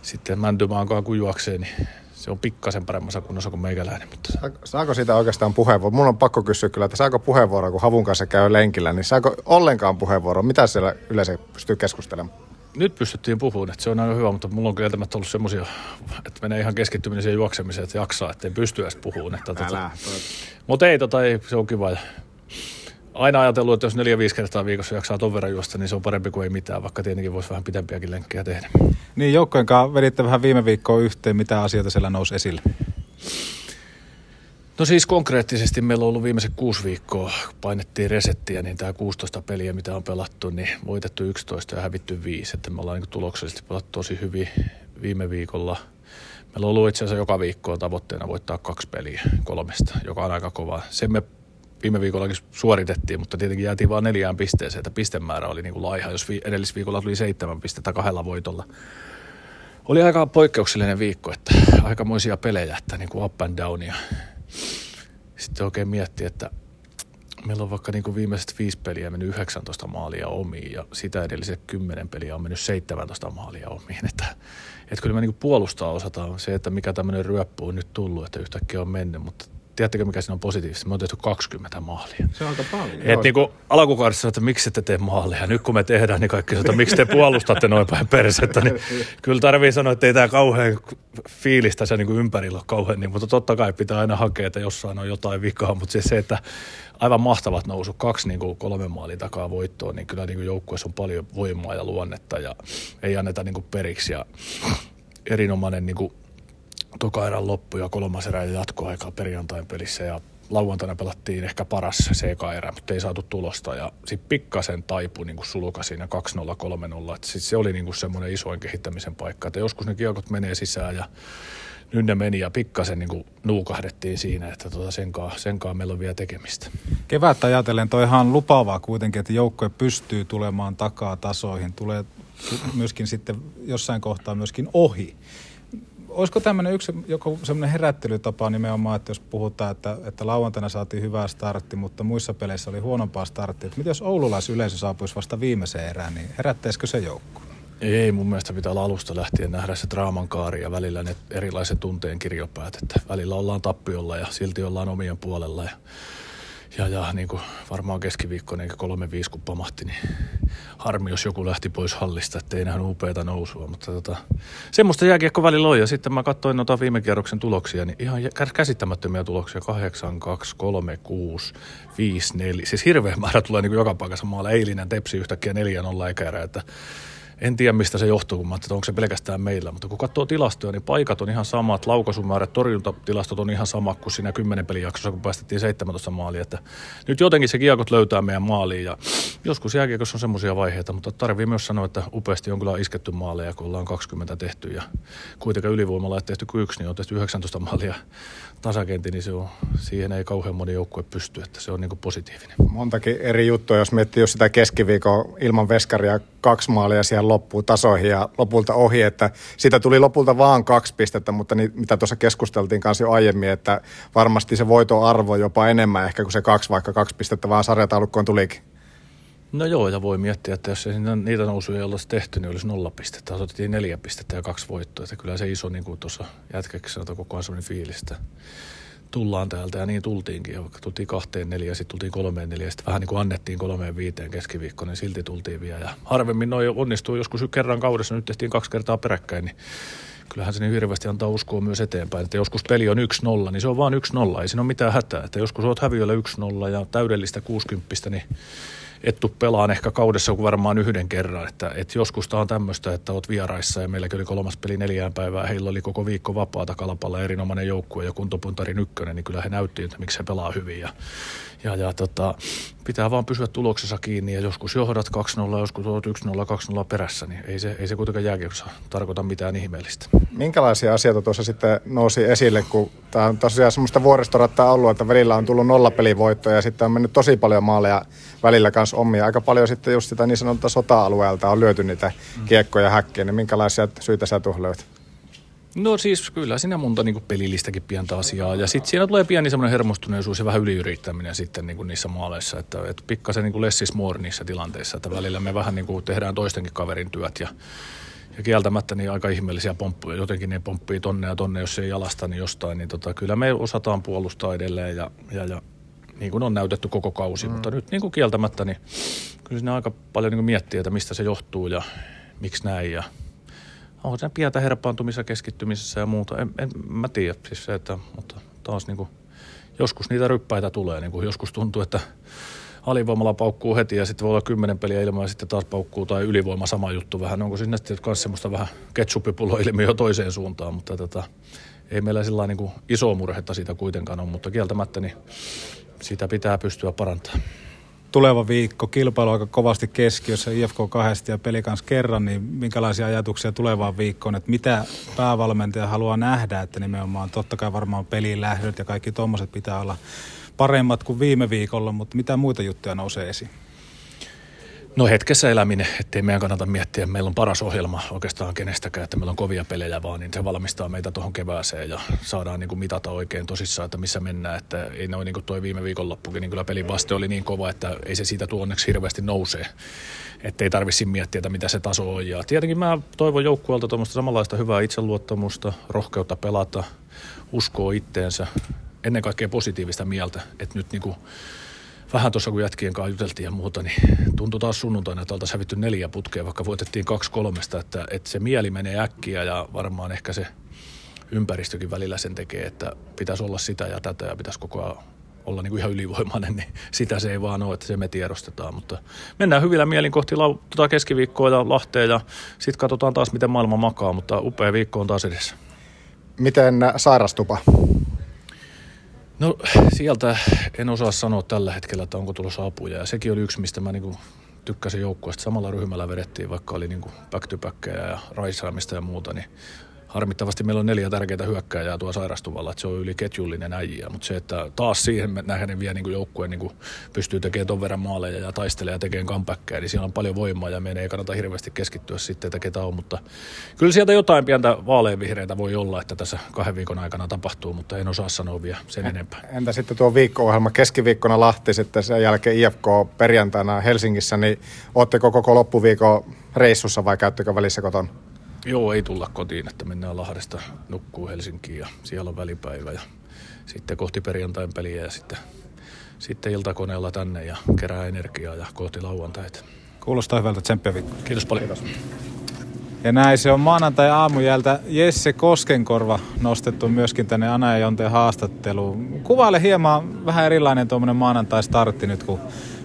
sitten mäntymaankaan kun juoksee, niin se on pikkasen paremmassa kunnossa kuin meikäläinen. Mutta...
Saako siitä oikeastaan puheenvuoro? Mun on pakko kysyä kyllä, että saako puheenvuoro, kun Havun kanssa käy lenkillä, niin saako ollenkaan puheenvuoro? Mitä siellä yleensä pystyy keskustelemaan?
Nyt pystyttiin puhumaan, että se on aika hyvä, mutta mulla on kieltämättä ollut semmoisia, että menee ihan keskittyminen siihen juoksemiseen, että jaksaa, että ei pysty edes puhumaan. Että tota, mutta ei, tota, ei, se on kiva. Aina ajatellut, että jos neljä viisi kertaa viikossa jaksaa ton verran juosta, niin se on parempi kuin ei mitään, vaikka tietenkin voisi vähän pitempiäkin lenkkejä tehdä.
Niin joukkojen kanssa veditte vähän viime viikkoa yhteen, mitä asioita siellä nousi esille?
No siis konkreettisesti meillä on ollut viimeiset kuusi viikkoa, kun painettiin resettiä, niin tämä 16 peliä, mitä on pelattu, niin voitettu 11 ja hävitty 5. Että me ollaan niin tuloksellisesti pelattu tosi hyvin viime viikolla. Meillä on ollut itse asiassa joka viikko tavoitteena voittaa kaksi peliä kolmesta, joka on aika kova. Sen me viime viikollakin suoritettiin, mutta tietenkin jäätiin vain neljään pisteeseen, että pistemäärä oli niin kuin laiha, jos vi- edellisviikolla tuli seitsemän pistettä kahdella voitolla. Oli aika poikkeuksellinen viikko, että aikamoisia pelejä, että niin kuin up and down ja sitten oikein miettii, että meillä on vaikka niin kuin viimeiset viisi peliä mennyt 19 maalia omiin ja sitä edelliset 10 peliä on mennyt 17 maalia omiin. Että, että kyllä me niin puolustaa osataan se, että mikä tämmöinen ryöppy on nyt tullut, että yhtäkkiä on mennyt, mutta tiedättekö mikä siinä on positiivista? Me on tehty 20 maalia.
Se on aika paljon.
Et niin kuin alkukaudessa että miksi ette tee maalia. Nyt kun me tehdään, niin kaikki sanoo, että miksi te puolustatte noin päin persettä. Niin kyllä tarvii sanoa, että ei tämä kauhean fiilistä se niin kuin ympärillä ole kauhean niin, mutta totta kai pitää aina hakea, että jossain on jotain vikaa. Mutta siis se, että aivan mahtavat nousu, kaksi niin kuin kolme maalin takaa voittoa, niin kyllä niin kuin joukkueessa on paljon voimaa ja luonnetta ja ei anneta niin kuin periksi. Ja erinomainen niin kuin toka erän loppu ja kolmas erä ja jatkoaikaa perjantain pelissä ja lauantaina pelattiin ehkä paras CK-erä, mutta ei saatu tulosta ja sitten pikkasen taipui niin suluka siinä 2-0, 3-0. Sitten se oli niin semmoinen isoin kehittämisen paikka, että joskus ne kiekot menee sisään ja nyt ne meni ja pikkasen niin nuukahdettiin siinä, että tota senkaan, senkaan meillä on vielä tekemistä.
Kevättä ajatellen toi ihan lupaavaa kuitenkin, että joukkue pystyy tulemaan takaa tasoihin, tulee myöskin sitten jossain kohtaa myöskin ohi olisiko tämmöinen yksi joku semmoinen herättelytapa nimenomaan, että jos puhutaan, että, että lauantaina saatiin hyvää startti, mutta muissa peleissä oli huonompaa starttia. Että mitä jos oululaisyleisö saapuisi vasta viimeiseen erään, niin herättäisikö se joukko?
Ei, mun mielestä pitää olla alusta lähtien nähdä se draaman kaari ja välillä ne erilaiset tunteen kirjopäät, että välillä ollaan tappiolla ja silti ollaan omien puolella ja ja, ja niin kuin varmaan keskiviikkoinen eikä kolme viisi kun pamahti, niin harmi, jos joku lähti pois hallista, ettei nähnyt upeata nousua. Mutta tota, semmoista jääkiekko välillä on. Ja sitten mä katsoin noita viime kierroksen tuloksia, niin ihan käsittämättömiä tuloksia. 8, 2, 3, 6, 5, 4. Siis hirveä määrä tulee niin kuin joka paikassa maalla. Eilinen tepsi yhtäkkiä 4-0 ekäärä, että en tiedä mistä se johtuu, kun mä että onko se pelkästään meillä, mutta kun katsoo tilastoja, niin paikat on ihan samat, laukaisumäärät, torjuntatilastot on ihan sama kuin siinä 10 pelijaksossa, kun päästettiin 17 maalia. Että nyt jotenkin se kiekot löytää meidän maaliin ja joskus jääkiekossa on semmoisia vaiheita, mutta tarvii myös sanoa, että upeasti on kyllä isketty maaleja, kun ollaan 20 tehty ja kuitenkin ylivoimalla ei tehty kuin yksi, niin on tehty 19 maalia tasakenti, niin se on, siihen ei kauhean moni joukkue pysty, että se on niin positiivinen.
Montakin eri juttuja, jos miettii jos sitä keskiviikon ilman veskaria kaksi maalia siellä loppuu tasoihin ja lopulta ohi, että siitä tuli lopulta vaan kaksi pistettä, mutta niin, mitä tuossa keskusteltiin kanssa jo aiemmin, että varmasti se voitoarvo jopa enemmän ehkä kuin se kaksi, vaikka kaksi pistettä vaan sarjataulukkoon tulikin.
No joo, ja voi miettiä, että jos niitä nousuja ei olisi tehty, niin olisi nolla pistettä. Otettiin neljä pistettä ja kaksi voittoa. Että kyllä se iso, niin kuin tuossa jätkäksi sanotaan, koko ajan sellainen fiilis, tullaan täältä. Ja niin tultiinkin. Ja vaikka tultiin kahteen neljä, sitten tultiin kolmeen neljä, sitten vähän niin kuin annettiin kolmeen viiteen keskiviikkoon, niin silti tultiin vielä. Ja harvemmin noin onnistuu joskus kerran kaudessa, nyt tehtiin kaksi kertaa peräkkäin, niin kyllähän se niin hirveästi antaa uskoa myös eteenpäin. Että joskus peli on 1-0, niin se on vaan 1-0, ei siinä ole mitään hätää. Että joskus olet häviöllä 1-0 ja täydellistä 60, niin et tuu pelaan ehkä kaudessa kuin varmaan yhden kerran. Että, et joskus tämä on tämmöistä, että oot vieraissa ja meilläkin oli kolmas peli neljään päivää. Heillä oli koko viikko vapaata kalapalla erinomainen joukkue ja kuntopuntarin ykkönen, niin kyllä he näytti, että miksi he pelaa hyvin. Ja, ja, ja tota, pitää vaan pysyä tuloksessa kiinni ja joskus johdat 2-0, joskus olet 1-0, 2-0 perässä, niin ei se, ei se kuitenkaan jääkiekossa tarkoita mitään ihmeellistä.
Minkälaisia asioita tuossa sitten nousi esille, kun tämä on tosiaan semmoista vuoristorattaa ollut, että välillä on tullut nollapelivoittoja ja sitten on mennyt tosi paljon maaleja välillä kanssa omia. Aika paljon sitten just sitä niin sanottua sota-alueelta on lyöty niitä kiekkoja häkkiä, niin minkälaisia syitä sä tuohon?
No siis kyllä siinä monta niin pelillistäkin pientä asiaa. Ja sitten siinä tulee pieni semmoinen hermostuneisuus ja vähän yliyrittäminen sitten niin niissä maaleissa. Että, että pikkasen niin less is more niissä tilanteissa. Että välillä me vähän niin kuin tehdään toistenkin kaverin työt ja, ja kieltämättä niin aika ihmeellisiä pomppuja. Jotenkin ne pomppii tonne ja tonne, jos ei jalasta niin jostain. Niin tota, kyllä me osataan puolustaa edelleen ja, ja, ja niin kuin on näytetty koko kausi. Mm. Mutta nyt niin kuin kieltämättä, niin kyllä siinä aika paljon niin kuin miettii, että mistä se johtuu ja miksi näin. Ja on se pientä herpaantumissa, keskittymisessä ja muuta. En, en mä tiedä siis se, että, mutta taas niin kuin, joskus niitä ryppäitä tulee. Niin kuin joskus tuntuu, että alivoimalla paukkuu heti ja sitten voi olla kymmenen peliä ilman ja sitten taas paukkuu tai ylivoima sama juttu vähän. Onko siinä sitten myös semmoista vähän ketsuppipullo-ilmiö <laughs> toiseen suuntaan, mutta tota, ei meillä sillä niin iso murhetta siitä kuitenkaan ole, mutta kieltämättä niin sitä pitää pystyä parantamaan.
Tuleva viikko, kilpailu aika kovasti keskiössä, IFK kahdesti ja peli kanssa kerran, niin minkälaisia ajatuksia tulevaan viikkoon, että mitä päävalmentaja haluaa nähdä, että nimenomaan totta kai varmaan peliin lähdöt ja kaikki tuommoiset pitää olla paremmat kuin viime viikolla, mutta mitä muita juttuja nousee esiin?
No hetkessä eläminen, ettei meidän kannata miettiä, meillä on paras ohjelma oikeastaan kenestäkään, että meillä on kovia pelejä vaan, niin se valmistaa meitä tuohon kevääseen ja saadaan niin kuin mitata oikein tosissaan, että missä mennään, että ei noin niin kuin toi viime viikonloppukin, niin kyllä pelin vaste oli niin kova, että ei se siitä tuo onneksi hirveästi nousee, ettei tarvitsisi miettiä, että mitä se taso on. Ja tietenkin mä toivon joukkueelta tuommoista samanlaista hyvää itseluottamusta, rohkeutta pelata, uskoa itteensä, ennen kaikkea positiivista mieltä, että nyt niin kuin vähän tuossa kun jätkien kanssa juteltiin ja muuta, niin tuntui taas sunnuntaina, että oltaisiin hävitty neljä putkea, vaikka voitettiin kaksi kolmesta, että, että se mieli menee äkkiä ja varmaan ehkä se ympäristökin välillä sen tekee, että pitäisi olla sitä ja tätä ja pitäisi koko ajan olla niin kuin ihan ylivoimainen, niin sitä se ei vaan ole, että se me tiedostetaan. Mutta mennään hyvillä mielin kohti lau- tota keskiviikkoa ja Lahteen ja sitten katsotaan taas, miten maailma makaa, mutta upea viikko on taas edessä.
Miten sairastupa?
No sieltä en osaa sanoa tällä hetkellä, että onko tulossa apuja. Ja sekin oli yksi, mistä mä niinku tykkäsin joukkueesta. Samalla ryhmällä vedettiin, vaikka oli niinku back to ja raisaamista ja muuta, niin harmittavasti meillä on neljä tärkeää hyökkääjää tuo sairastuvalla, että se on yli ketjullinen äijä, mutta se, että taas siihen nähden vielä niin joukkueen niin pystyy tekemään ton verran maaleja ja taistelee ja tekemään comebackia, niin siellä on paljon voimaa ja meidän ei kannata hirveästi keskittyä sitten, että ketä on, mutta kyllä sieltä jotain pientä vaaleanvihreitä voi olla, että tässä kahden viikon aikana tapahtuu, mutta en osaa sanoa vielä sen enempää.
Entä sitten tuo viikko-ohjelma keskiviikkona Lahti, sitten sen jälkeen IFK perjantaina Helsingissä, niin ootteko koko loppuviikon reissussa vai käyttekö välissä kotona?
Joo, ei tulla kotiin, että mennään Lahdesta nukkuu Helsinkiin ja siellä on välipäivä ja sitten kohti perjantain peliä ja sitten, sitten iltakoneella tänne ja kerää energiaa ja kohti lauantaita.
Kuulostaa hyvältä, tsemppiä
Kiitos paljon. Kiitos.
Ja näin se on maanantai aamujältä Jesse Koskenkorva nostettu myöskin tänne Ana ja Jonteen haastatteluun. Kuvaile hieman vähän erilainen tuommoinen maanantai-startti nyt, kun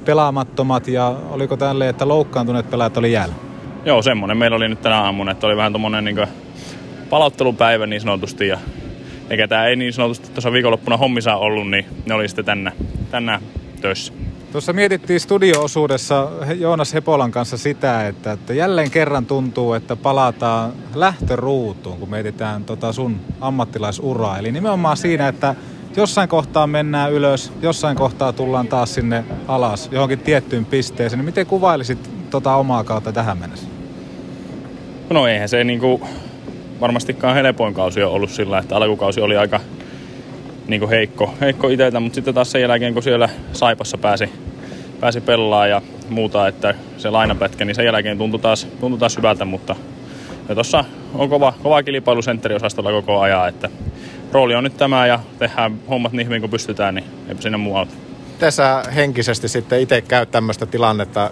pelaamattomat ja oliko tälle, että loukkaantuneet pelaajat oli jäällä?
Joo, semmonen meillä oli nyt tänä aamuna, että oli vähän tommonen niin palauttelupäivä niin sanotusti ja ne ketä ei niin sanotusti tuossa viikonloppuna hommissa ollut, niin ne oli sitten tänne, tänne töissä.
Tuossa mietittiin studio-osuudessa Joonas Hepolan kanssa sitä, että, että jälleen kerran tuntuu, että palataan lähtöruutuun, kun mietitään tota sun ammattilaisuraa. Eli nimenomaan siinä, että jossain kohtaa mennään ylös, jossain kohtaa tullaan taas sinne alas, johonkin tiettyyn pisteeseen. Niin miten kuvailisit tota omaa kautta tähän mennessä?
No eihän se niinku varmastikaan helpoin kausi on ollut sillä, että alkukausi oli aika niinku heikko, heikko itseltä, mutta sitten taas sen jälkeen kun siellä Saipassa pääsi, pääsi pelaa ja muuta, että se lainapätkä, niin sen jälkeen tuntui taas, tuntui taas hyvältä, mutta tuossa on kova, kova kilpailu sentteriosastolla koko ajan, että rooli on nyt tämä ja tehdään hommat niin hyvin kuin pystytään, niin ei sinne muu auta.
Miten sä henkisesti sitten itse käyt tämmöistä tilannetta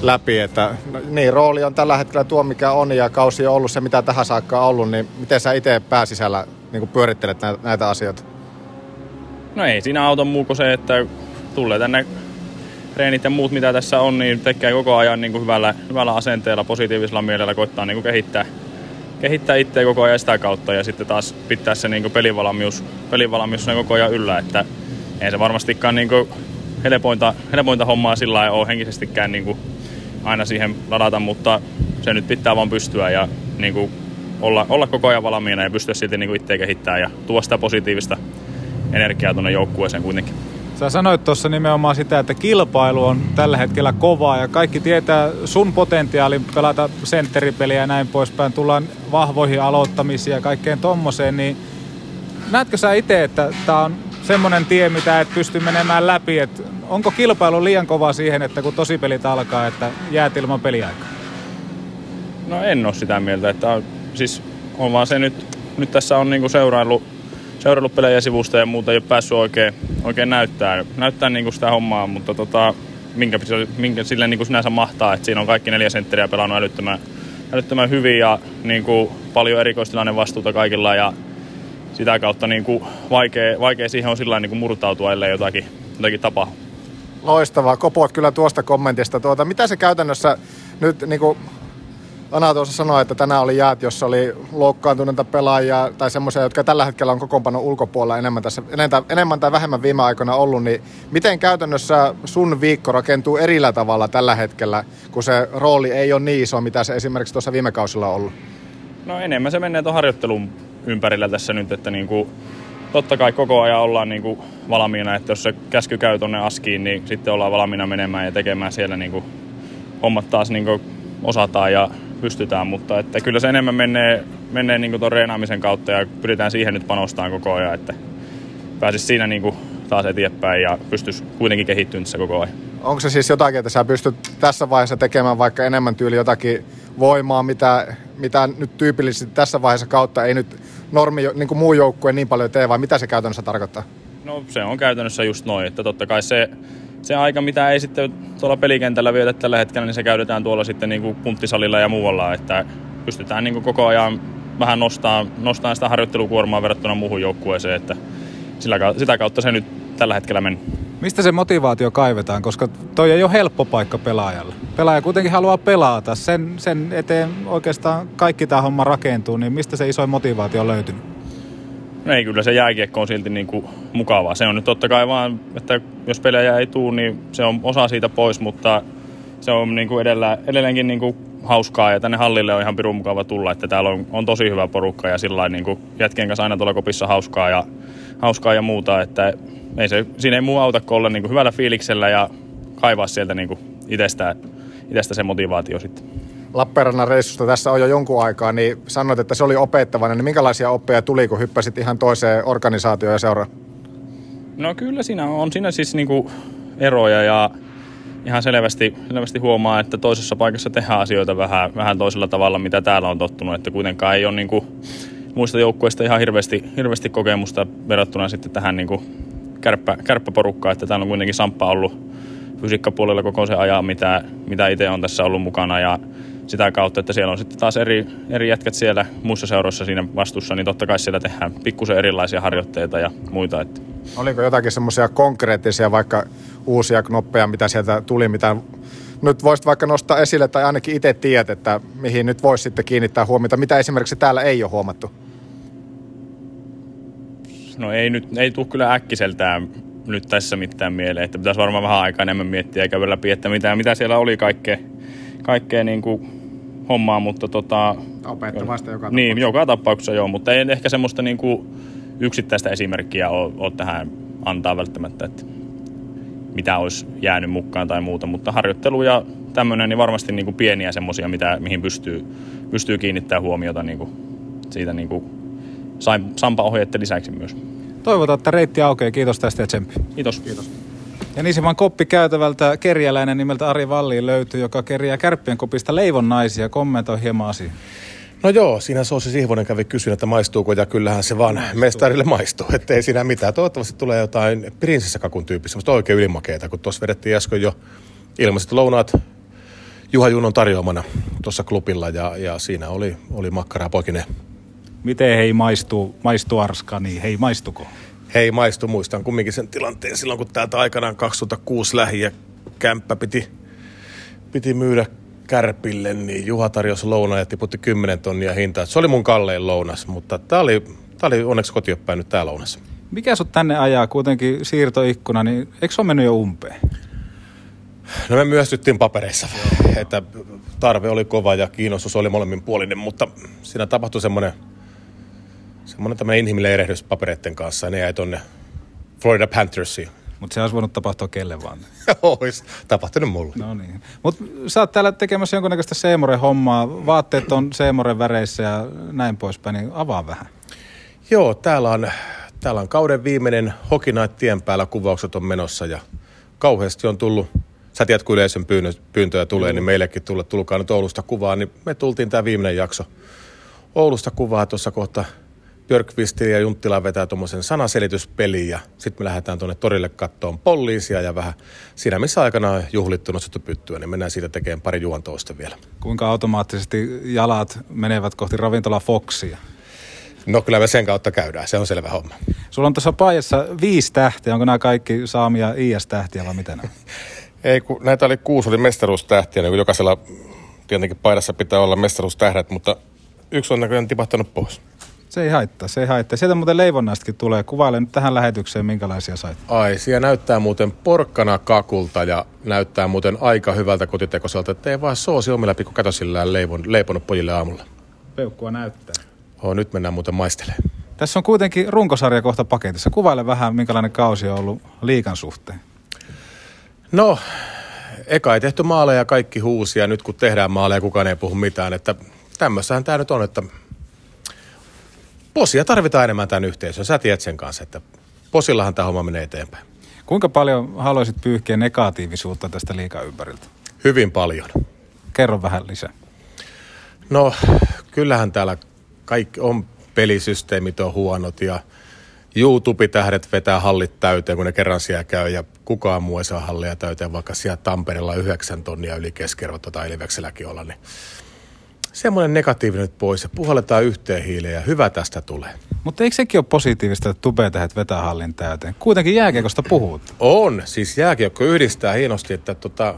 läpi, että no, niin rooli on tällä hetkellä tuo mikä on ja kausi on ollut se mitä tähän saakka on ollut, niin miten sä itse pääsisällä niin pyörittelet näitä, näitä asioita?
No ei siinä auta muu kuin se, että tulee tänne treenit ja muut mitä tässä on, niin tekee koko ajan niin kuin hyvällä, hyvällä asenteella, positiivisella mielellä, koittaa niin kuin kehittää, kehittää itseä koko ajan sitä kautta ja sitten taas pitää se niin kuin pelivalmius, pelivalmius koko ajan yllä, että ei se varmastikaan niin kuin helpointa, helpointa hommaa sillä lailla ole henkisestikään niin kuin aina siihen ladata, mutta se nyt pitää vaan pystyä ja niin kuin olla, olla koko ajan valmiina ja pystyä silti niin itse kehittämään ja tuoda sitä positiivista energiaa tuonne joukkueeseen kuitenkin.
Sä sanoit tuossa nimenomaan sitä, että kilpailu on tällä hetkellä kovaa ja kaikki tietää sun potentiaalin pelata sentteripeliä ja näin poispäin. Tullaan vahvoihin aloittamisiin ja kaikkeen tommoseen, niin näetkö sä itse, että tämä on semmoinen tie, mitä et pysty menemään läpi, että onko kilpailu liian kova siihen, että kun tosipelit alkaa, että jäät ilman peliaikaa?
No en ole sitä mieltä, että on, siis on vaan se nyt, nyt tässä on niinku seuraillut, seuraillut pelejä sivusta ja muuta ei ole päässyt oikein, oikein näyttää, näyttää niinku sitä hommaa, mutta tota, minkä, minkä sille niinku sinänsä mahtaa, että siinä on kaikki neljä sentteriä pelannut älyttömän, älyttömän hyvin ja niinku paljon erikoistilanne vastuuta kaikilla ja sitä kautta niinku vaikea, vaikea siihen on sillä niin murtautua, ellei jotakin, jotakin tapahdu.
Loistavaa. Kopoat kyllä tuosta kommentista. Tuota, mitä se käytännössä nyt niin kuin Ana tuossa sanoi, että tänään oli jäät, jossa oli loukkaantuneita pelaajia tai semmoisia, jotka tällä hetkellä on kokoonpanon ulkopuolella enemmän, tässä, enemmän, tai vähemmän viime aikoina ollut, niin miten käytännössä sun viikko rakentuu erillä tavalla tällä hetkellä, kun se rooli ei ole niin iso, mitä se esimerkiksi tuossa viime kausilla on ollut?
No enemmän se menee tuon harjoittelun ympärillä tässä nyt, että niinku, totta kai koko ajan ollaan niinku valmiina, että jos se käsky käy tuonne askiin, niin sitten ollaan valmiina menemään ja tekemään siellä niinku hommat taas niinku osataan ja pystytään, mutta että kyllä se enemmän menee, menee niinku tuon reenaamisen kautta ja pyritään siihen nyt panostamaan koko ajan, että pääsisi siinä niinku taas eteenpäin ja pystyisi kuitenkin kehittymään tässä koko ajan.
Onko se siis jotakin, että sä pystyt tässä vaiheessa tekemään vaikka enemmän tyyli jotakin voimaa, mitä, mitä nyt tyypillisesti tässä vaiheessa kautta ei nyt normi, niin kuin muu joukkue niin paljon tee, vai mitä se käytännössä tarkoittaa?
No se on käytännössä just noin, että totta kai se, se aika, mitä ei sitten tuolla pelikentällä vietä tällä hetkellä, niin se käytetään tuolla sitten niin kuin punttisalilla ja muualla, että pystytään niin kuin koko ajan vähän nostaa, nostaa sitä harjoittelukuormaa verrattuna muuhun joukkueeseen, että sillä, sitä kautta se nyt tällä hetkellä menee.
Mistä se motivaatio kaivetaan, koska toi ei ole helppo paikka pelaajalle. Pelaaja kuitenkin haluaa pelata. Sen, sen eteen oikeastaan kaikki tämä homma rakentuu, niin mistä se isoin motivaatio on löytynyt?
No ei, kyllä se jääkiekko on silti niin kuin mukavaa. Se on nyt totta kai vaan, että jos pelejä ei tule, niin se on osa siitä pois, mutta se on niin kuin edellä, edelleenkin niin kuin hauskaa ja tänne hallille on ihan pirun mukava tulla, että täällä on, on tosi hyvä porukka ja sillä niin kuin jätkien kanssa aina tuolla kopissa hauskaa ja, hauskaa ja muuta, että ei se, siinä ei muu auta kuin olla niin kuin hyvällä fiiliksellä ja kaivaa sieltä niin kuin itsestä, itsestä se motivaatio sitten.
Lappeenrannan reissusta tässä on jo jonkun aikaa, niin sanoit, että se oli opettavainen. Niin minkälaisia oppeja tuli, kun hyppäsit ihan toiseen organisaatioon ja seuraan?
No kyllä siinä on siinä siis niinku eroja ja ihan selvästi, selvästi huomaa, että toisessa paikassa tehdään asioita vähän, vähän toisella tavalla, mitä täällä on tottunut. Että kuitenkaan ei ole niinku muista joukkueista ihan hirveästi, hirveästi kokemusta verrattuna sitten tähän niinku kärppä, kärppäporukkaan, että täällä on kuitenkin Samppa ollut fysiikkapuolella koko se ajan, mitä, mitä itse on tässä ollut mukana ja sitä kautta, että siellä on sitten taas eri, eri jätkät siellä muissa seuroissa siinä vastuussa, niin totta kai siellä tehdään pikkusen erilaisia harjoitteita ja muita. Että.
Oliko jotakin semmoisia konkreettisia vaikka uusia knoppeja, mitä sieltä tuli, mitä nyt voisit vaikka nostaa esille tai ainakin itse tiedät, että mihin nyt voisi sitten kiinnittää huomiota, mitä esimerkiksi täällä ei ole huomattu?
No ei nyt, ei tule kyllä äkkiseltään nyt tässä mitään mieleen, että pitäisi varmaan vähän aikaa enemmän miettiä ja käydä läpi, että mitä, mitä siellä oli kaikkea, kaikkea niin kuin hommaa, mutta tota...
Opettavasta joka
tapauksessa. Niin, joka tapauksessa joo, mutta ei ehkä semmoista niin kuin yksittäistä esimerkkiä ole, ole tähän antaa välttämättä, että mitä olisi jäänyt mukaan tai muuta, mutta harjoittelu ja tämmöinen, niin varmasti niin kuin pieniä semmoisia, mitä, mihin pystyy, pystyy kiinnittämään huomiota niin kuin siitä niin kuin Sampa-ohjeiden lisäksi myös.
Toivotaan, että reitti aukeaa. Kiitos tästä ja tsemppi.
Kiitos. Kiitos.
Ja Nisiman koppi käytävältä kerjäläinen nimeltä Ari Valli löytyy, joka kerjää kärppien kopista leivon naisia. Kommentoi hieman asiaa.
No joo, siinä Soosi Sihvonen kävi kysyä, että maistuuko, ja kyllähän se vaan maistuu. mestarille maistuu, ettei siinä mitään. Toivottavasti tulee jotain prinsessakakun tyyppistä, mutta oikein ylimakeita, kun tuossa vedettiin äsken jo ilmaiset lounaat Juha Junon tarjoamana tuossa klubilla, ja, ja siinä oli, oli makkaraa poikineen.
Miten hei maistuu, maistuu arska, niin hei maistuko?
Hei maistu, muistan kumminkin sen tilanteen silloin, kun täältä aikanaan 2006 lähi ja kämppä piti, piti myydä Kärpille, niin Juha tarjosi lounaa ja tiputti 10 tonnia hintaa. Se oli mun kallein lounas, mutta tämä oli, tää oli onneksi kotiopäin nyt tää lounas.
Mikä sut tänne ajaa? Kuitenkin siirtoikkuna, niin eikö se ole mennyt jo umpeen?
No me myöstyttiin papereissa, että tarve oli kova ja kiinnostus oli molemmin puolinen, mutta siinä tapahtui semmoinen semmoinen tämmöinen inhimillinen erehdys papereiden kanssa ja ne jäi tonne Florida Panthersiin.
Mutta se olisi voinut tapahtua kelle vaan. <laughs>
Olisi tapahtunut mulle.
No niin. Mutta sä oot täällä tekemässä jonkunnäköistä Seemoren hommaa. Vaatteet on Seemoren väreissä ja näin poispäin, niin avaa vähän.
Joo, täällä on, täällä on kauden viimeinen Night tien päällä kuvaukset on menossa ja kauheasti on tullut Sä tiedät, kun yleisön pyyntöjä tulee, mm. niin meillekin tulee, tulkaa nyt Oulusta kuvaa, niin me tultiin tämä viimeinen jakso Oulusta kuvaa tuossa kohta Björkvist ja Junttila vetää tuommoisen sanaselityspeliin ja sitten me lähdetään tuonne torille kattoon poliisia ja vähän siinä missä aikana on juhlittu nostettu pyttyä, niin mennään siitä tekemään pari juontoista vielä.
Kuinka automaattisesti jalat menevät kohti ravintola Foxia?
No kyllä me sen kautta käydään, se on selvä homma.
Sulla on tuossa paijassa viisi tähtiä. Onko nämä kaikki saamia IS-tähtiä vai mitä nämä? <laughs>
Ei, kun näitä oli kuusi, oli mestaruustähtiä, niin jokaisella tietenkin paidassa pitää olla mestaruustähdet, mutta yksi on näköjään tipahtanut pois.
Se ei haittaa, se ei haittaa. Sieltä muuten leivonnaistakin tulee. Kuvaile nyt tähän lähetykseen, minkälaisia sait.
Ai, siellä näyttää muuten porkkana kakulta ja näyttää muuten aika hyvältä kotitekoiselta, että ei vaan soosi omilla pikku katosillään leivon, leiponut pojille aamulla.
Peukkua näyttää.
Oh, nyt mennään muuten maistelemaan.
Tässä on kuitenkin runkosarja kohta paketissa. Kuvaile vähän, minkälainen kausi on ollut liikan suhteen.
No, eka ei tehty maaleja, kaikki huusi ja nyt kun tehdään maaleja, kukaan ei puhu mitään. Että tämmöissähän tämä nyt on, että posia tarvitaan enemmän tämän yhteisön. Sä tiedät sen kanssa, että posillahan tämä homma menee eteenpäin.
Kuinka paljon haluaisit pyyhkiä negatiivisuutta tästä liikan ympäriltä?
Hyvin paljon.
Kerro vähän lisää.
No, kyllähän täällä kaikki on pelisysteemit on huonot ja YouTube-tähdet vetää hallit täyteen, kun ne kerran siellä käy ja kukaan muu ei saa hallia täyteen, vaikka siellä Tampereella yhdeksän tonnia yli keskiarvot tai Ilvekselläkin olla, niin semmoinen negatiivinen nyt pois ja puhalletaan yhteen hiileen ja hyvä tästä tulee.
Mutta eikö sekin ole positiivista, että tubetähet vetää hallin täyteen? Kuitenkin jääkiekosta puhut.
On, siis jääkiekko yhdistää hienosti, että tota,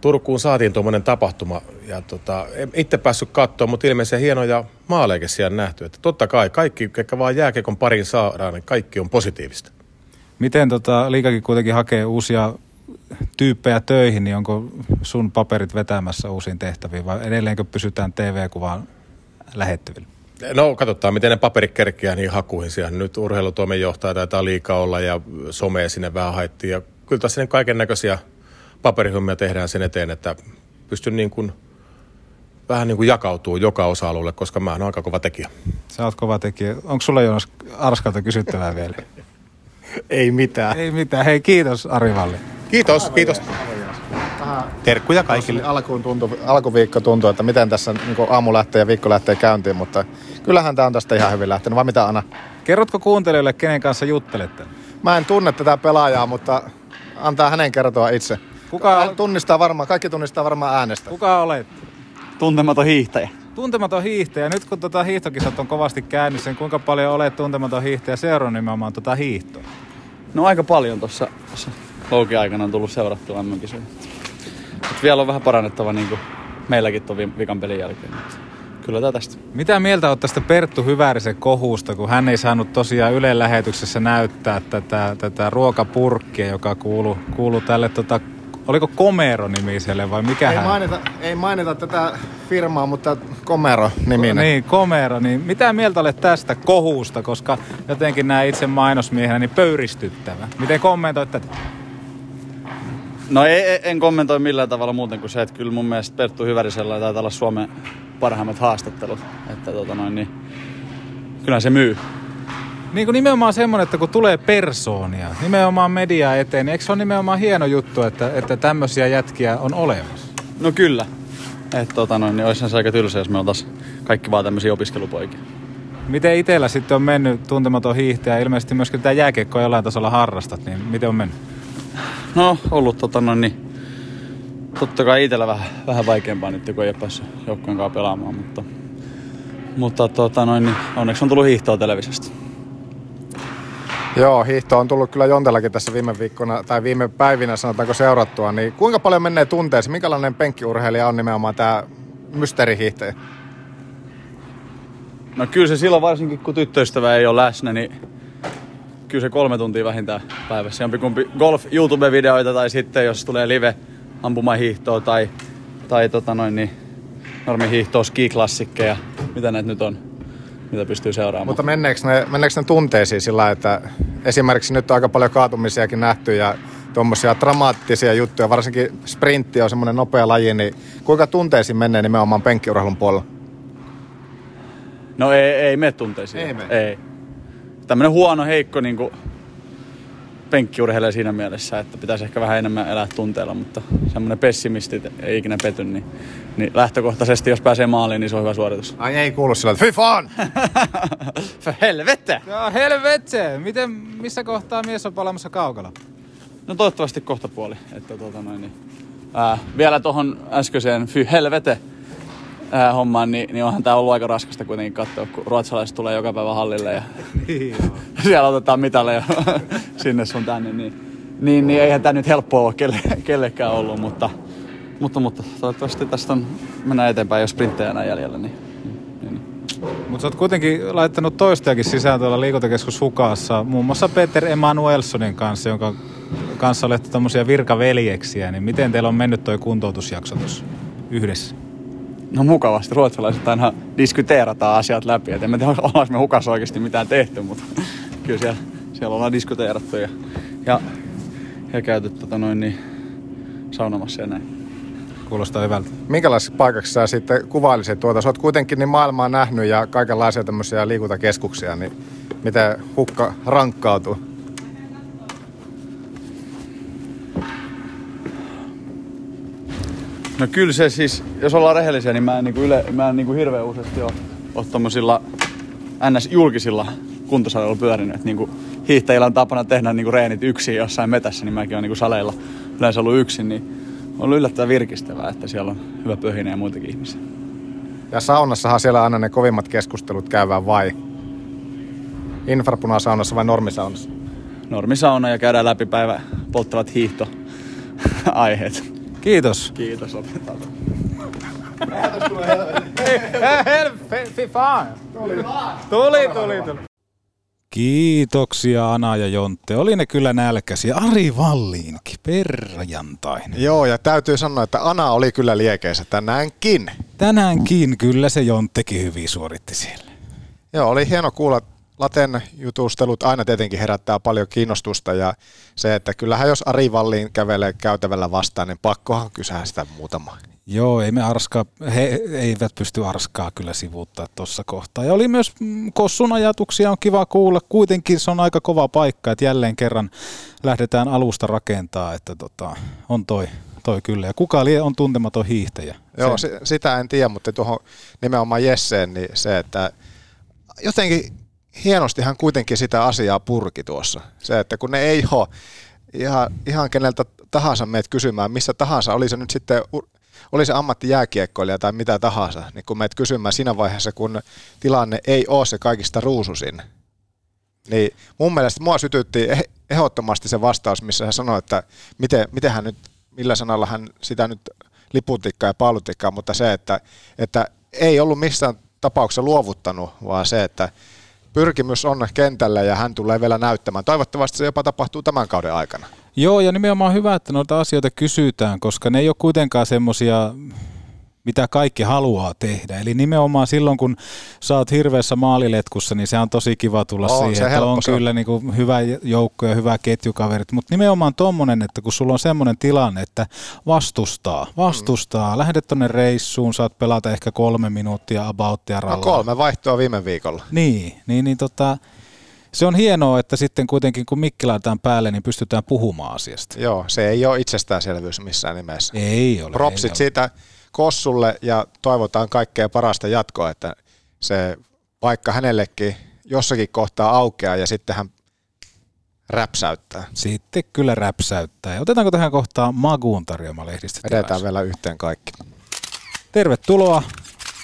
Turkuun saatiin tuommoinen tapahtuma ja tota, en itse päässyt katsoa, mutta ilmeisesti hienoja maaleja siellä nähty. Että totta kai kaikki, ketkä vaan jääkiekon parin saadaan, niin kaikki on positiivista.
Miten tota, liikakin kuitenkin hakee uusia tyyppejä töihin, niin onko sun paperit vetämässä uusiin tehtäviin vai edelleenkö pysytään TV-kuvaan lähettyvillä?
No katsotaan, miten ne paperit kerkeää niin hakuihin siellä. Nyt urheilutoimen johtaja taitaa liikaa olla ja somea sinne vähän haettiin. Ja kyllä tässä niin kaiken näköisiä paperihommia tehdään sen eteen, että pystyn niin kuin vähän niin kuin jakautuu joka osa-alueelle, koska mä oon aika kova tekijä.
Sä oot kova tekijä. Onko sulla Joonas Arskalta kysyttävää vielä?
Ei mitään.
Ei mitään. Hei, kiitos Ari Valli.
Kiitos, kiitos. Terkkuja kaikille.
Alkuun tuntui, alkuviikko tuntui, että miten tässä niin aamu lähtee ja viikko lähtee käyntiin, mutta kyllähän tämä on tästä ihan hyvin lähtenyt. Vai mitä Anna?
Kerrotko kuuntelijoille, kenen kanssa juttelette?
Mä en tunne tätä pelaajaa, mutta antaa hänen kertoa itse. Kuka tunnistaa varmaan, kaikki tunnistaa varmaan äänestä.
Kuka olet?
Tuntematon hiihtäjä.
Tuntematon hiihtäjä. Nyt kun tota hiihtokisat on kovasti käynnissä, niin kuinka paljon olet tuntematon hiihtäjä seurannut nimenomaan tota hiihtoa?
No aika paljon tuossa Loukin aikana on tullut seurattua mm Mutta vielä on vähän parannettava niin kuin meilläkin tuon vikan pelin jälkeen. Kyllä tämä tästä.
Mitä mieltä olet tästä Perttu Hyvärisen kohusta, kun hän ei saanut tosiaan Ylen lähetyksessä näyttää tätä, tätä ruokapurkkia, joka kuuluu, kuuluu tälle tota, oliko Komero nimiselle vai mikä
ei
hän?
mainita, ei mainita tätä firmaa, mutta Komero niminen.
Niin, Komero. Niin mitä mieltä olet tästä kohusta, koska jotenkin nämä itse mainosmiehenä niin pöyristyttävä. Miten kommentoit tätä?
No ei, en kommentoi millään tavalla muuten kuin se, että kyllä mun mielestä Perttu Hyvärisellä taitaa olla Suomen parhaimmat haastattelut. Että tota noin, niin kyllä se myy.
Niin kuin nimenomaan semmoinen, että kun tulee persoonia, nimenomaan media eteen, niin eikö se ole nimenomaan hieno juttu, että, että tämmöisiä jätkiä on olemassa?
No kyllä. Että tota noin, niin olisi se aika tylsä, jos me oltaisiin kaikki vaan tämmöisiä opiskelupoikia.
Miten itsellä sitten on mennyt tuntematon hiihtäjä? Ilmeisesti myöskin tämä jääkiekko jollain tasolla harrastat, niin miten on mennyt?
No, ollut tota noin, niin totta kai itsellä vähän, vähän vaikeampaa nyt, kun ei ole päässyt joukkueen kanssa pelaamaan, mutta, mutta tota noin, niin onneksi on tullut hiihtoa televisiosta.
Joo, hiihto on tullut kyllä Jontellakin tässä viime viikkona tai viime päivinä sanotaanko seurattua, niin kuinka paljon menee tunteeseen? Minkälainen penkkiurheilija on nimenomaan tämä mysteerihiihtäjä?
No kyllä se silloin varsinkin, kun tyttöystävä ei ole läsnä, niin kyllä se kolme tuntia vähintään päivässä. Jompikumpi golf YouTube-videoita tai sitten jos tulee live ampumahiihtoa tai, tai tota noin, niin normi hiihtoa, skiklassikkeja, mitä näitä nyt on, mitä pystyy seuraamaan.
Mutta menneekö ne, menneekö ne tunteisiin sillä, että esimerkiksi nyt on aika paljon kaatumisiakin nähty ja tuommoisia dramaattisia juttuja, varsinkin sprintti on semmoinen nopea laji, niin kuinka tunteisiin menee nimenomaan penkkiurheilun puolella?
No ei, ei mene tunteisiin.
Ei mene.
Ei. Tämmönen huono, heikko niin kuin penkkiurheilija siinä mielessä, että pitäisi ehkä vähän enemmän elää tunteella, mutta semmoinen pessimisti ei ikinä pety, niin, niin lähtökohtaisesti jos pääsee maaliin, niin se on hyvä suoritus.
Ai ei kuulu sillä, että fy fan!
Helvette!
Joo, helvetse! Miten, missä kohtaa mies on palaamassa kaukalla?
No toivottavasti kohta puoli. Että tota noin, niin, ää, vielä tuohon äskeiseen fy helvete ää, hommaan, niin, niin onhan tämä ollut aika raskasta kuitenkin katsoa, kun ruotsalaiset tulee joka päivä hallille ja <laughs>
Niin <laughs>
siellä otetaan mitaleja <laughs> sinne sun tänne, niin, niin, niin eihän tämä nyt helppoa ole kelle, kellekään ollut, mutta, mutta, mutta toivottavasti tästä on, mennään eteenpäin, jos sprinttejä enää jäljellä, niin
Mutta sä oot kuitenkin laittanut toistajakin sisään tuolla liikuntakeskus Hukassa, muun muassa Peter Emanuelsonin kanssa, jonka kanssa olette tämmöisiä virkaveljeksiä, niin miten teillä on mennyt toi kuntoutusjakso tuossa yhdessä?
No mukavasti, ruotsalaiset aina diskuteerataan asiat läpi, et en mä tiedä, ollaanko me hukassa oikeasti mitään tehty, mutta kyllä siellä, siellä ollaan diskuteerattu ja, ja, ja käyty tota noin, niin, saunomassa ja näin.
Kuulostaa hyvältä.
Minkälaisessa paikaksi sä sitten kuvailisit tuota? Sä oot kuitenkin niin maailmaa nähnyt ja kaikenlaisia tämmöisiä liikuntakeskuksia, niin miten hukka rankkautuu?
No kyllä se siis, jos ollaan rehellisiä, niin mä en, niinku yle, mä en niinku hirveän useasti ole, ole tommosilla NS-julkisilla kuntosalilla pyörinyt. Et niinku hiihtäjillä on tapana tehdä niinku reenit yksin jossain metässä, niin mäkin olen niinku saleilla yleensä ollut yksin, niin on ollut yllättävän virkistävää, että siellä on hyvä pöhinä ja muitakin ihmisiä.
Ja saunassahan siellä aina ne kovimmat keskustelut käydään vai? Infrapunasaunassa vai normisaunassa?
Normisauna ja käydään läpi päivä polttavat hiihtoaiheet.
Kiitos.
Kiitos, otetaan.
Tuli, tuli, tuli. Kiitoksia Ana ja Jontte. Oli ne kyllä nälkäisiä. Ari Valliinkin, perjantainen.
Joo, ja täytyy sanoa, että Ana oli kyllä liekeissä tänäänkin.
Tänäänkin kyllä se Jonttekin hyvin suoritti siellä.
Joo, oli hieno kuulla. Laten jutustelut aina tietenkin herättää paljon kiinnostusta ja se, että kyllähän jos Ari Valliin kävelee käytävällä vastaan, niin pakkohan kysyä sitä muutama.
Joo, ei me arskaa, he eivät pysty arskaa kyllä sivuuttaa tuossa kohtaa. Ja oli myös mm, Kossun ajatuksia, on kiva kuulla. Kuitenkin se on aika kova paikka, että jälleen kerran lähdetään alusta rakentaa, että tota, on toi, toi kyllä. Ja kuka lie on tuntematon hiihtäjä?
Joo,
se,
sitä en tiedä, mutta tuohon nimenomaan Jesseen, niin se, että jotenkin hienosti hän kuitenkin sitä asiaa purki tuossa. Se, että kun ne ei ole ihan, ihan keneltä tahansa meet kysymään, missä tahansa, oli se nyt sitten oli se ammattijääkiekkoilija tai mitä tahansa, niin kun meet kysymään siinä vaiheessa, kun tilanne ei ole se kaikista ruususin, niin mun mielestä mua sytytti eh- ehdottomasti se vastaus, missä hän sanoi, että miten, miten hän nyt, millä sanalla hän sitä nyt liputikkaa ja paalutikkaa, mutta se, että, että ei ollut missään tapauksessa luovuttanut, vaan se, että pyrkimys on kentällä ja hän tulee vielä näyttämään. Toivottavasti se jopa tapahtuu tämän kauden aikana.
Joo, ja nimenomaan hyvä, että noita asioita kysytään, koska ne ei ole kuitenkaan semmoisia, mitä kaikki haluaa tehdä. Eli nimenomaan silloin, kun sä oot hirveässä maaliletkussa, niin se on tosi kiva tulla
On,
siihen,
se
että on
se
kyllä niin kuin hyvä joukko ja hyvä ketjukaverit. Mutta nimenomaan tommonen, että kun sulla on semmoinen tilanne, että vastustaa, vastustaa, mm. lähdet tonne reissuun, saat pelata ehkä kolme minuuttia abouttia
No
rallaa.
kolme vaihtoa viime viikolla.
Niin, niin, niin tota, se on hienoa, että sitten kuitenkin kun mikki laitetaan päälle, niin pystytään puhumaan asiasta.
Joo, se ei ole itsestäänselvyys missään nimessä.
Ei ole.
Propsit
ei ole.
siitä Kossulle ja toivotaan kaikkea parasta jatkoa, että se paikka hänellekin jossakin kohtaa aukeaa ja sitten hän räpsäyttää.
Sitten kyllä räpsäyttää. Ja otetaanko tähän kohtaan Maguun tarjoama?
Edetään vielä yhteen kaikki.
Tervetuloa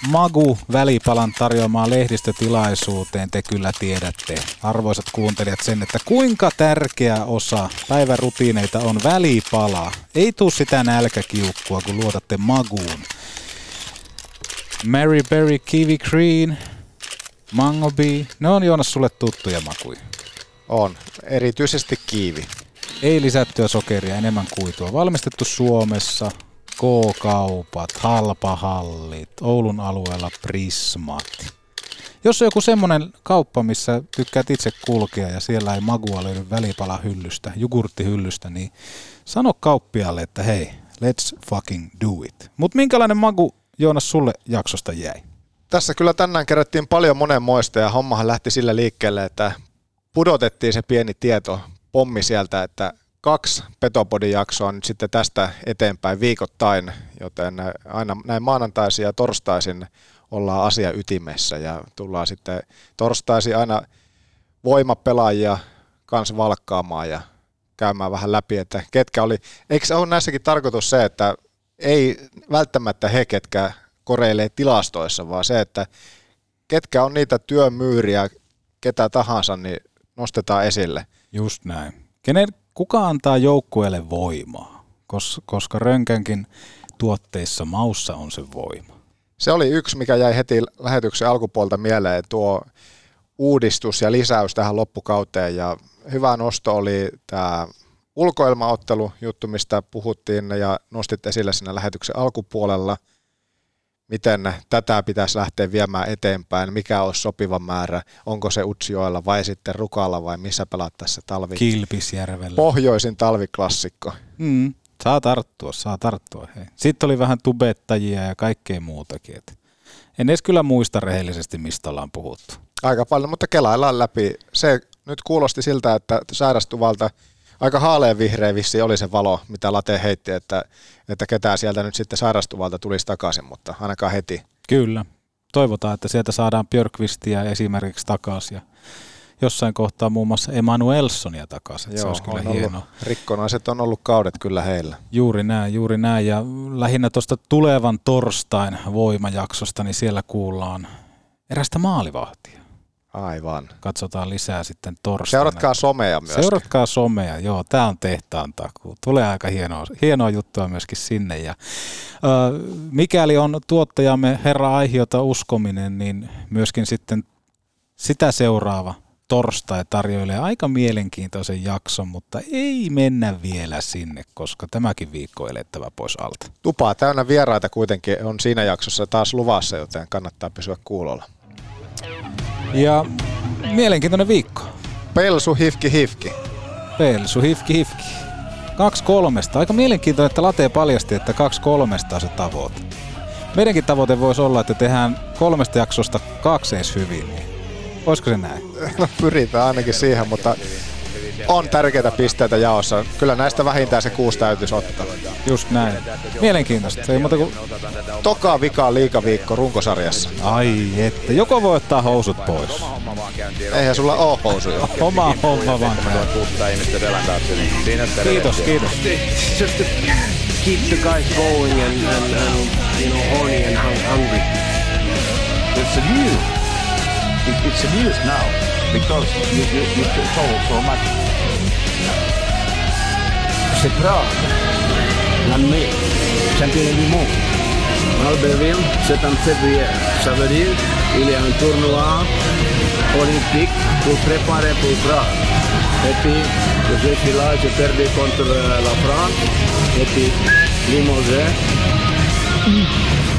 Magu välipalan tarjoamaan lehdistötilaisuuteen. Te kyllä tiedätte, arvoisat kuuntelijat, sen, että kuinka tärkeä osa päivän rutiineita on välipala. Ei tuu sitä nälkäkiukkua, kun luotatte Maguun. Mary Berry Kiwi Green, Mango Bee, ne on Joonas sulle tuttuja makuja.
On, erityisesti kiivi.
Ei lisättyä sokeria, enemmän kuitua. Valmistettu Suomessa, K-kaupat, halpahallit, Oulun alueella Prismat. Jos on joku semmoinen kauppa, missä tykkäät itse kulkea ja siellä ei magua löydy välipalahyllystä, jogurttihyllystä, niin sano kauppialle, että hei, let's fucking do it. Mutta minkälainen magu, Joonas, sulle jaksosta jäi?
Tässä kyllä tänään kerättiin paljon monenmoista ja hommahan lähti sillä liikkeelle, että pudotettiin se pieni tieto, pommi sieltä, että kaksi Petopodin jaksoa nyt sitten tästä eteenpäin viikoittain, joten aina näin maanantaisin ja torstaisin ollaan asia ytimessä ja tullaan sitten torstaisin aina voimapelaajia kanssa valkkaamaan ja käymään vähän läpi, että ketkä oli, eikö ole näissäkin tarkoitus se, että ei välttämättä he, ketkä koreilee tilastoissa, vaan se, että ketkä on niitä työmyyriä, ketä tahansa, niin nostetaan esille.
Just näin. Kenen, kuka antaa joukkueelle voimaa? Kos, koska Rönkänkin tuotteissa maussa on se voima.
Se oli yksi, mikä jäi heti lähetyksen alkupuolta mieleen, tuo uudistus ja lisäys tähän loppukauteen. Ja hyvä nosto oli tämä ulkoilmaottelu juttu, mistä puhuttiin ja nostit esille siinä lähetyksen alkupuolella. Miten tätä pitäisi lähteä viemään eteenpäin, mikä olisi sopiva määrä, onko se Utsioilla vai sitten Rukalla vai missä pelaat tässä talvi.
Kilpisjärvellä.
Pohjoisin talviklassikko.
Mm, saa tarttua, saa tarttua. Hei. Sitten oli vähän tubettajia ja kaikkea muutakin. Et en edes kyllä muista rehellisesti, mistä ollaan puhuttu.
Aika paljon, mutta kelaillaan läpi. Se nyt kuulosti siltä, että sairastuvalta aika haaleanvihreä vissi oli se valo, mitä Late heitti, että, että ketään sieltä nyt sitten sairastuvalta tulisi takaisin, mutta ainakaan heti.
Kyllä. Toivotaan, että sieltä saadaan Björkvistiä esimerkiksi takaisin ja jossain kohtaa muun muassa Emanuelsonia takaisin.
Joo,
se olisi kyllä hienoa.
Ollut, rikkonaiset on ollut kaudet kyllä heillä.
Juuri näin, juuri näin. Ja lähinnä tuosta tulevan torstain voimajaksosta, niin siellä kuullaan erästä maalivahtia.
Aivan.
Katsotaan lisää sitten torstaina.
Seuratkaa somea myös.
Seuratkaa somea, joo, tämä on tehtaan takuu. Tulee aika hienoa, hienoa juttua myöskin sinne. Ja, ö, mikäli on tuottajamme Herra Aihiota uskominen, niin myöskin sitten sitä seuraava torstai tarjoilee aika mielenkiintoisen jakson, mutta ei mennä vielä sinne, koska tämäkin viikko on elettävä pois alta.
Tupaa täynnä vieraita kuitenkin on siinä jaksossa taas luvassa, joten kannattaa pysyä kuulolla.
Ja mielenkiintoinen viikko.
Pelsu hifki hifki.
Pelsu hifki hifki. Kaksi kolmesta. Aika mielenkiintoinen, että Late paljasti, että kaksi kolmesta on se tavoite. Meidänkin tavoite voisi olla, että tehdään kolmesta jaksosta kaksi edes hyvin. Niin Olisiko se näin?
No pyritään ainakin siihen, mutta on tärkeitä pisteitä jaossa. Kyllä näistä vähintään se kuusi täytyisi ottaa.
Just näin. Mielenkiintoista. Se ei muuta kuin...
Toka vika liikaviikko runkosarjassa.
Ai että. Joko voi ottaa housut pois.
Eihän sulla oo housuja.
Oma homma vaan. Kiitos, kiitos.
Keep the guys going and, and, and you know, horny and hung- hungry.
It's a news. It, it's a news now because you, you, you.
C'est Prague, l'année, championnat du monde. Albertville, c'est en février. Ça veut dire qu'il y a un tournoi olympique pour préparer pour Prague. Et puis, je suis là, j'ai perdu contre euh, la France. Et puis, limogé.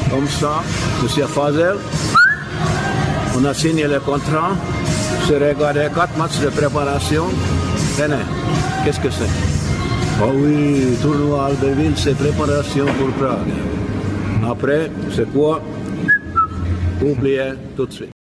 Comme ça, Monsieur Fazel, on a signé le contrat. J'ai regardé quatre matchs de préparation? Tenez, qu'est-ce que c'est? Ah oui, tournoi Albertville, c'est préparation pour Prague. Après, c'est quoi? Oubliez tout de suite.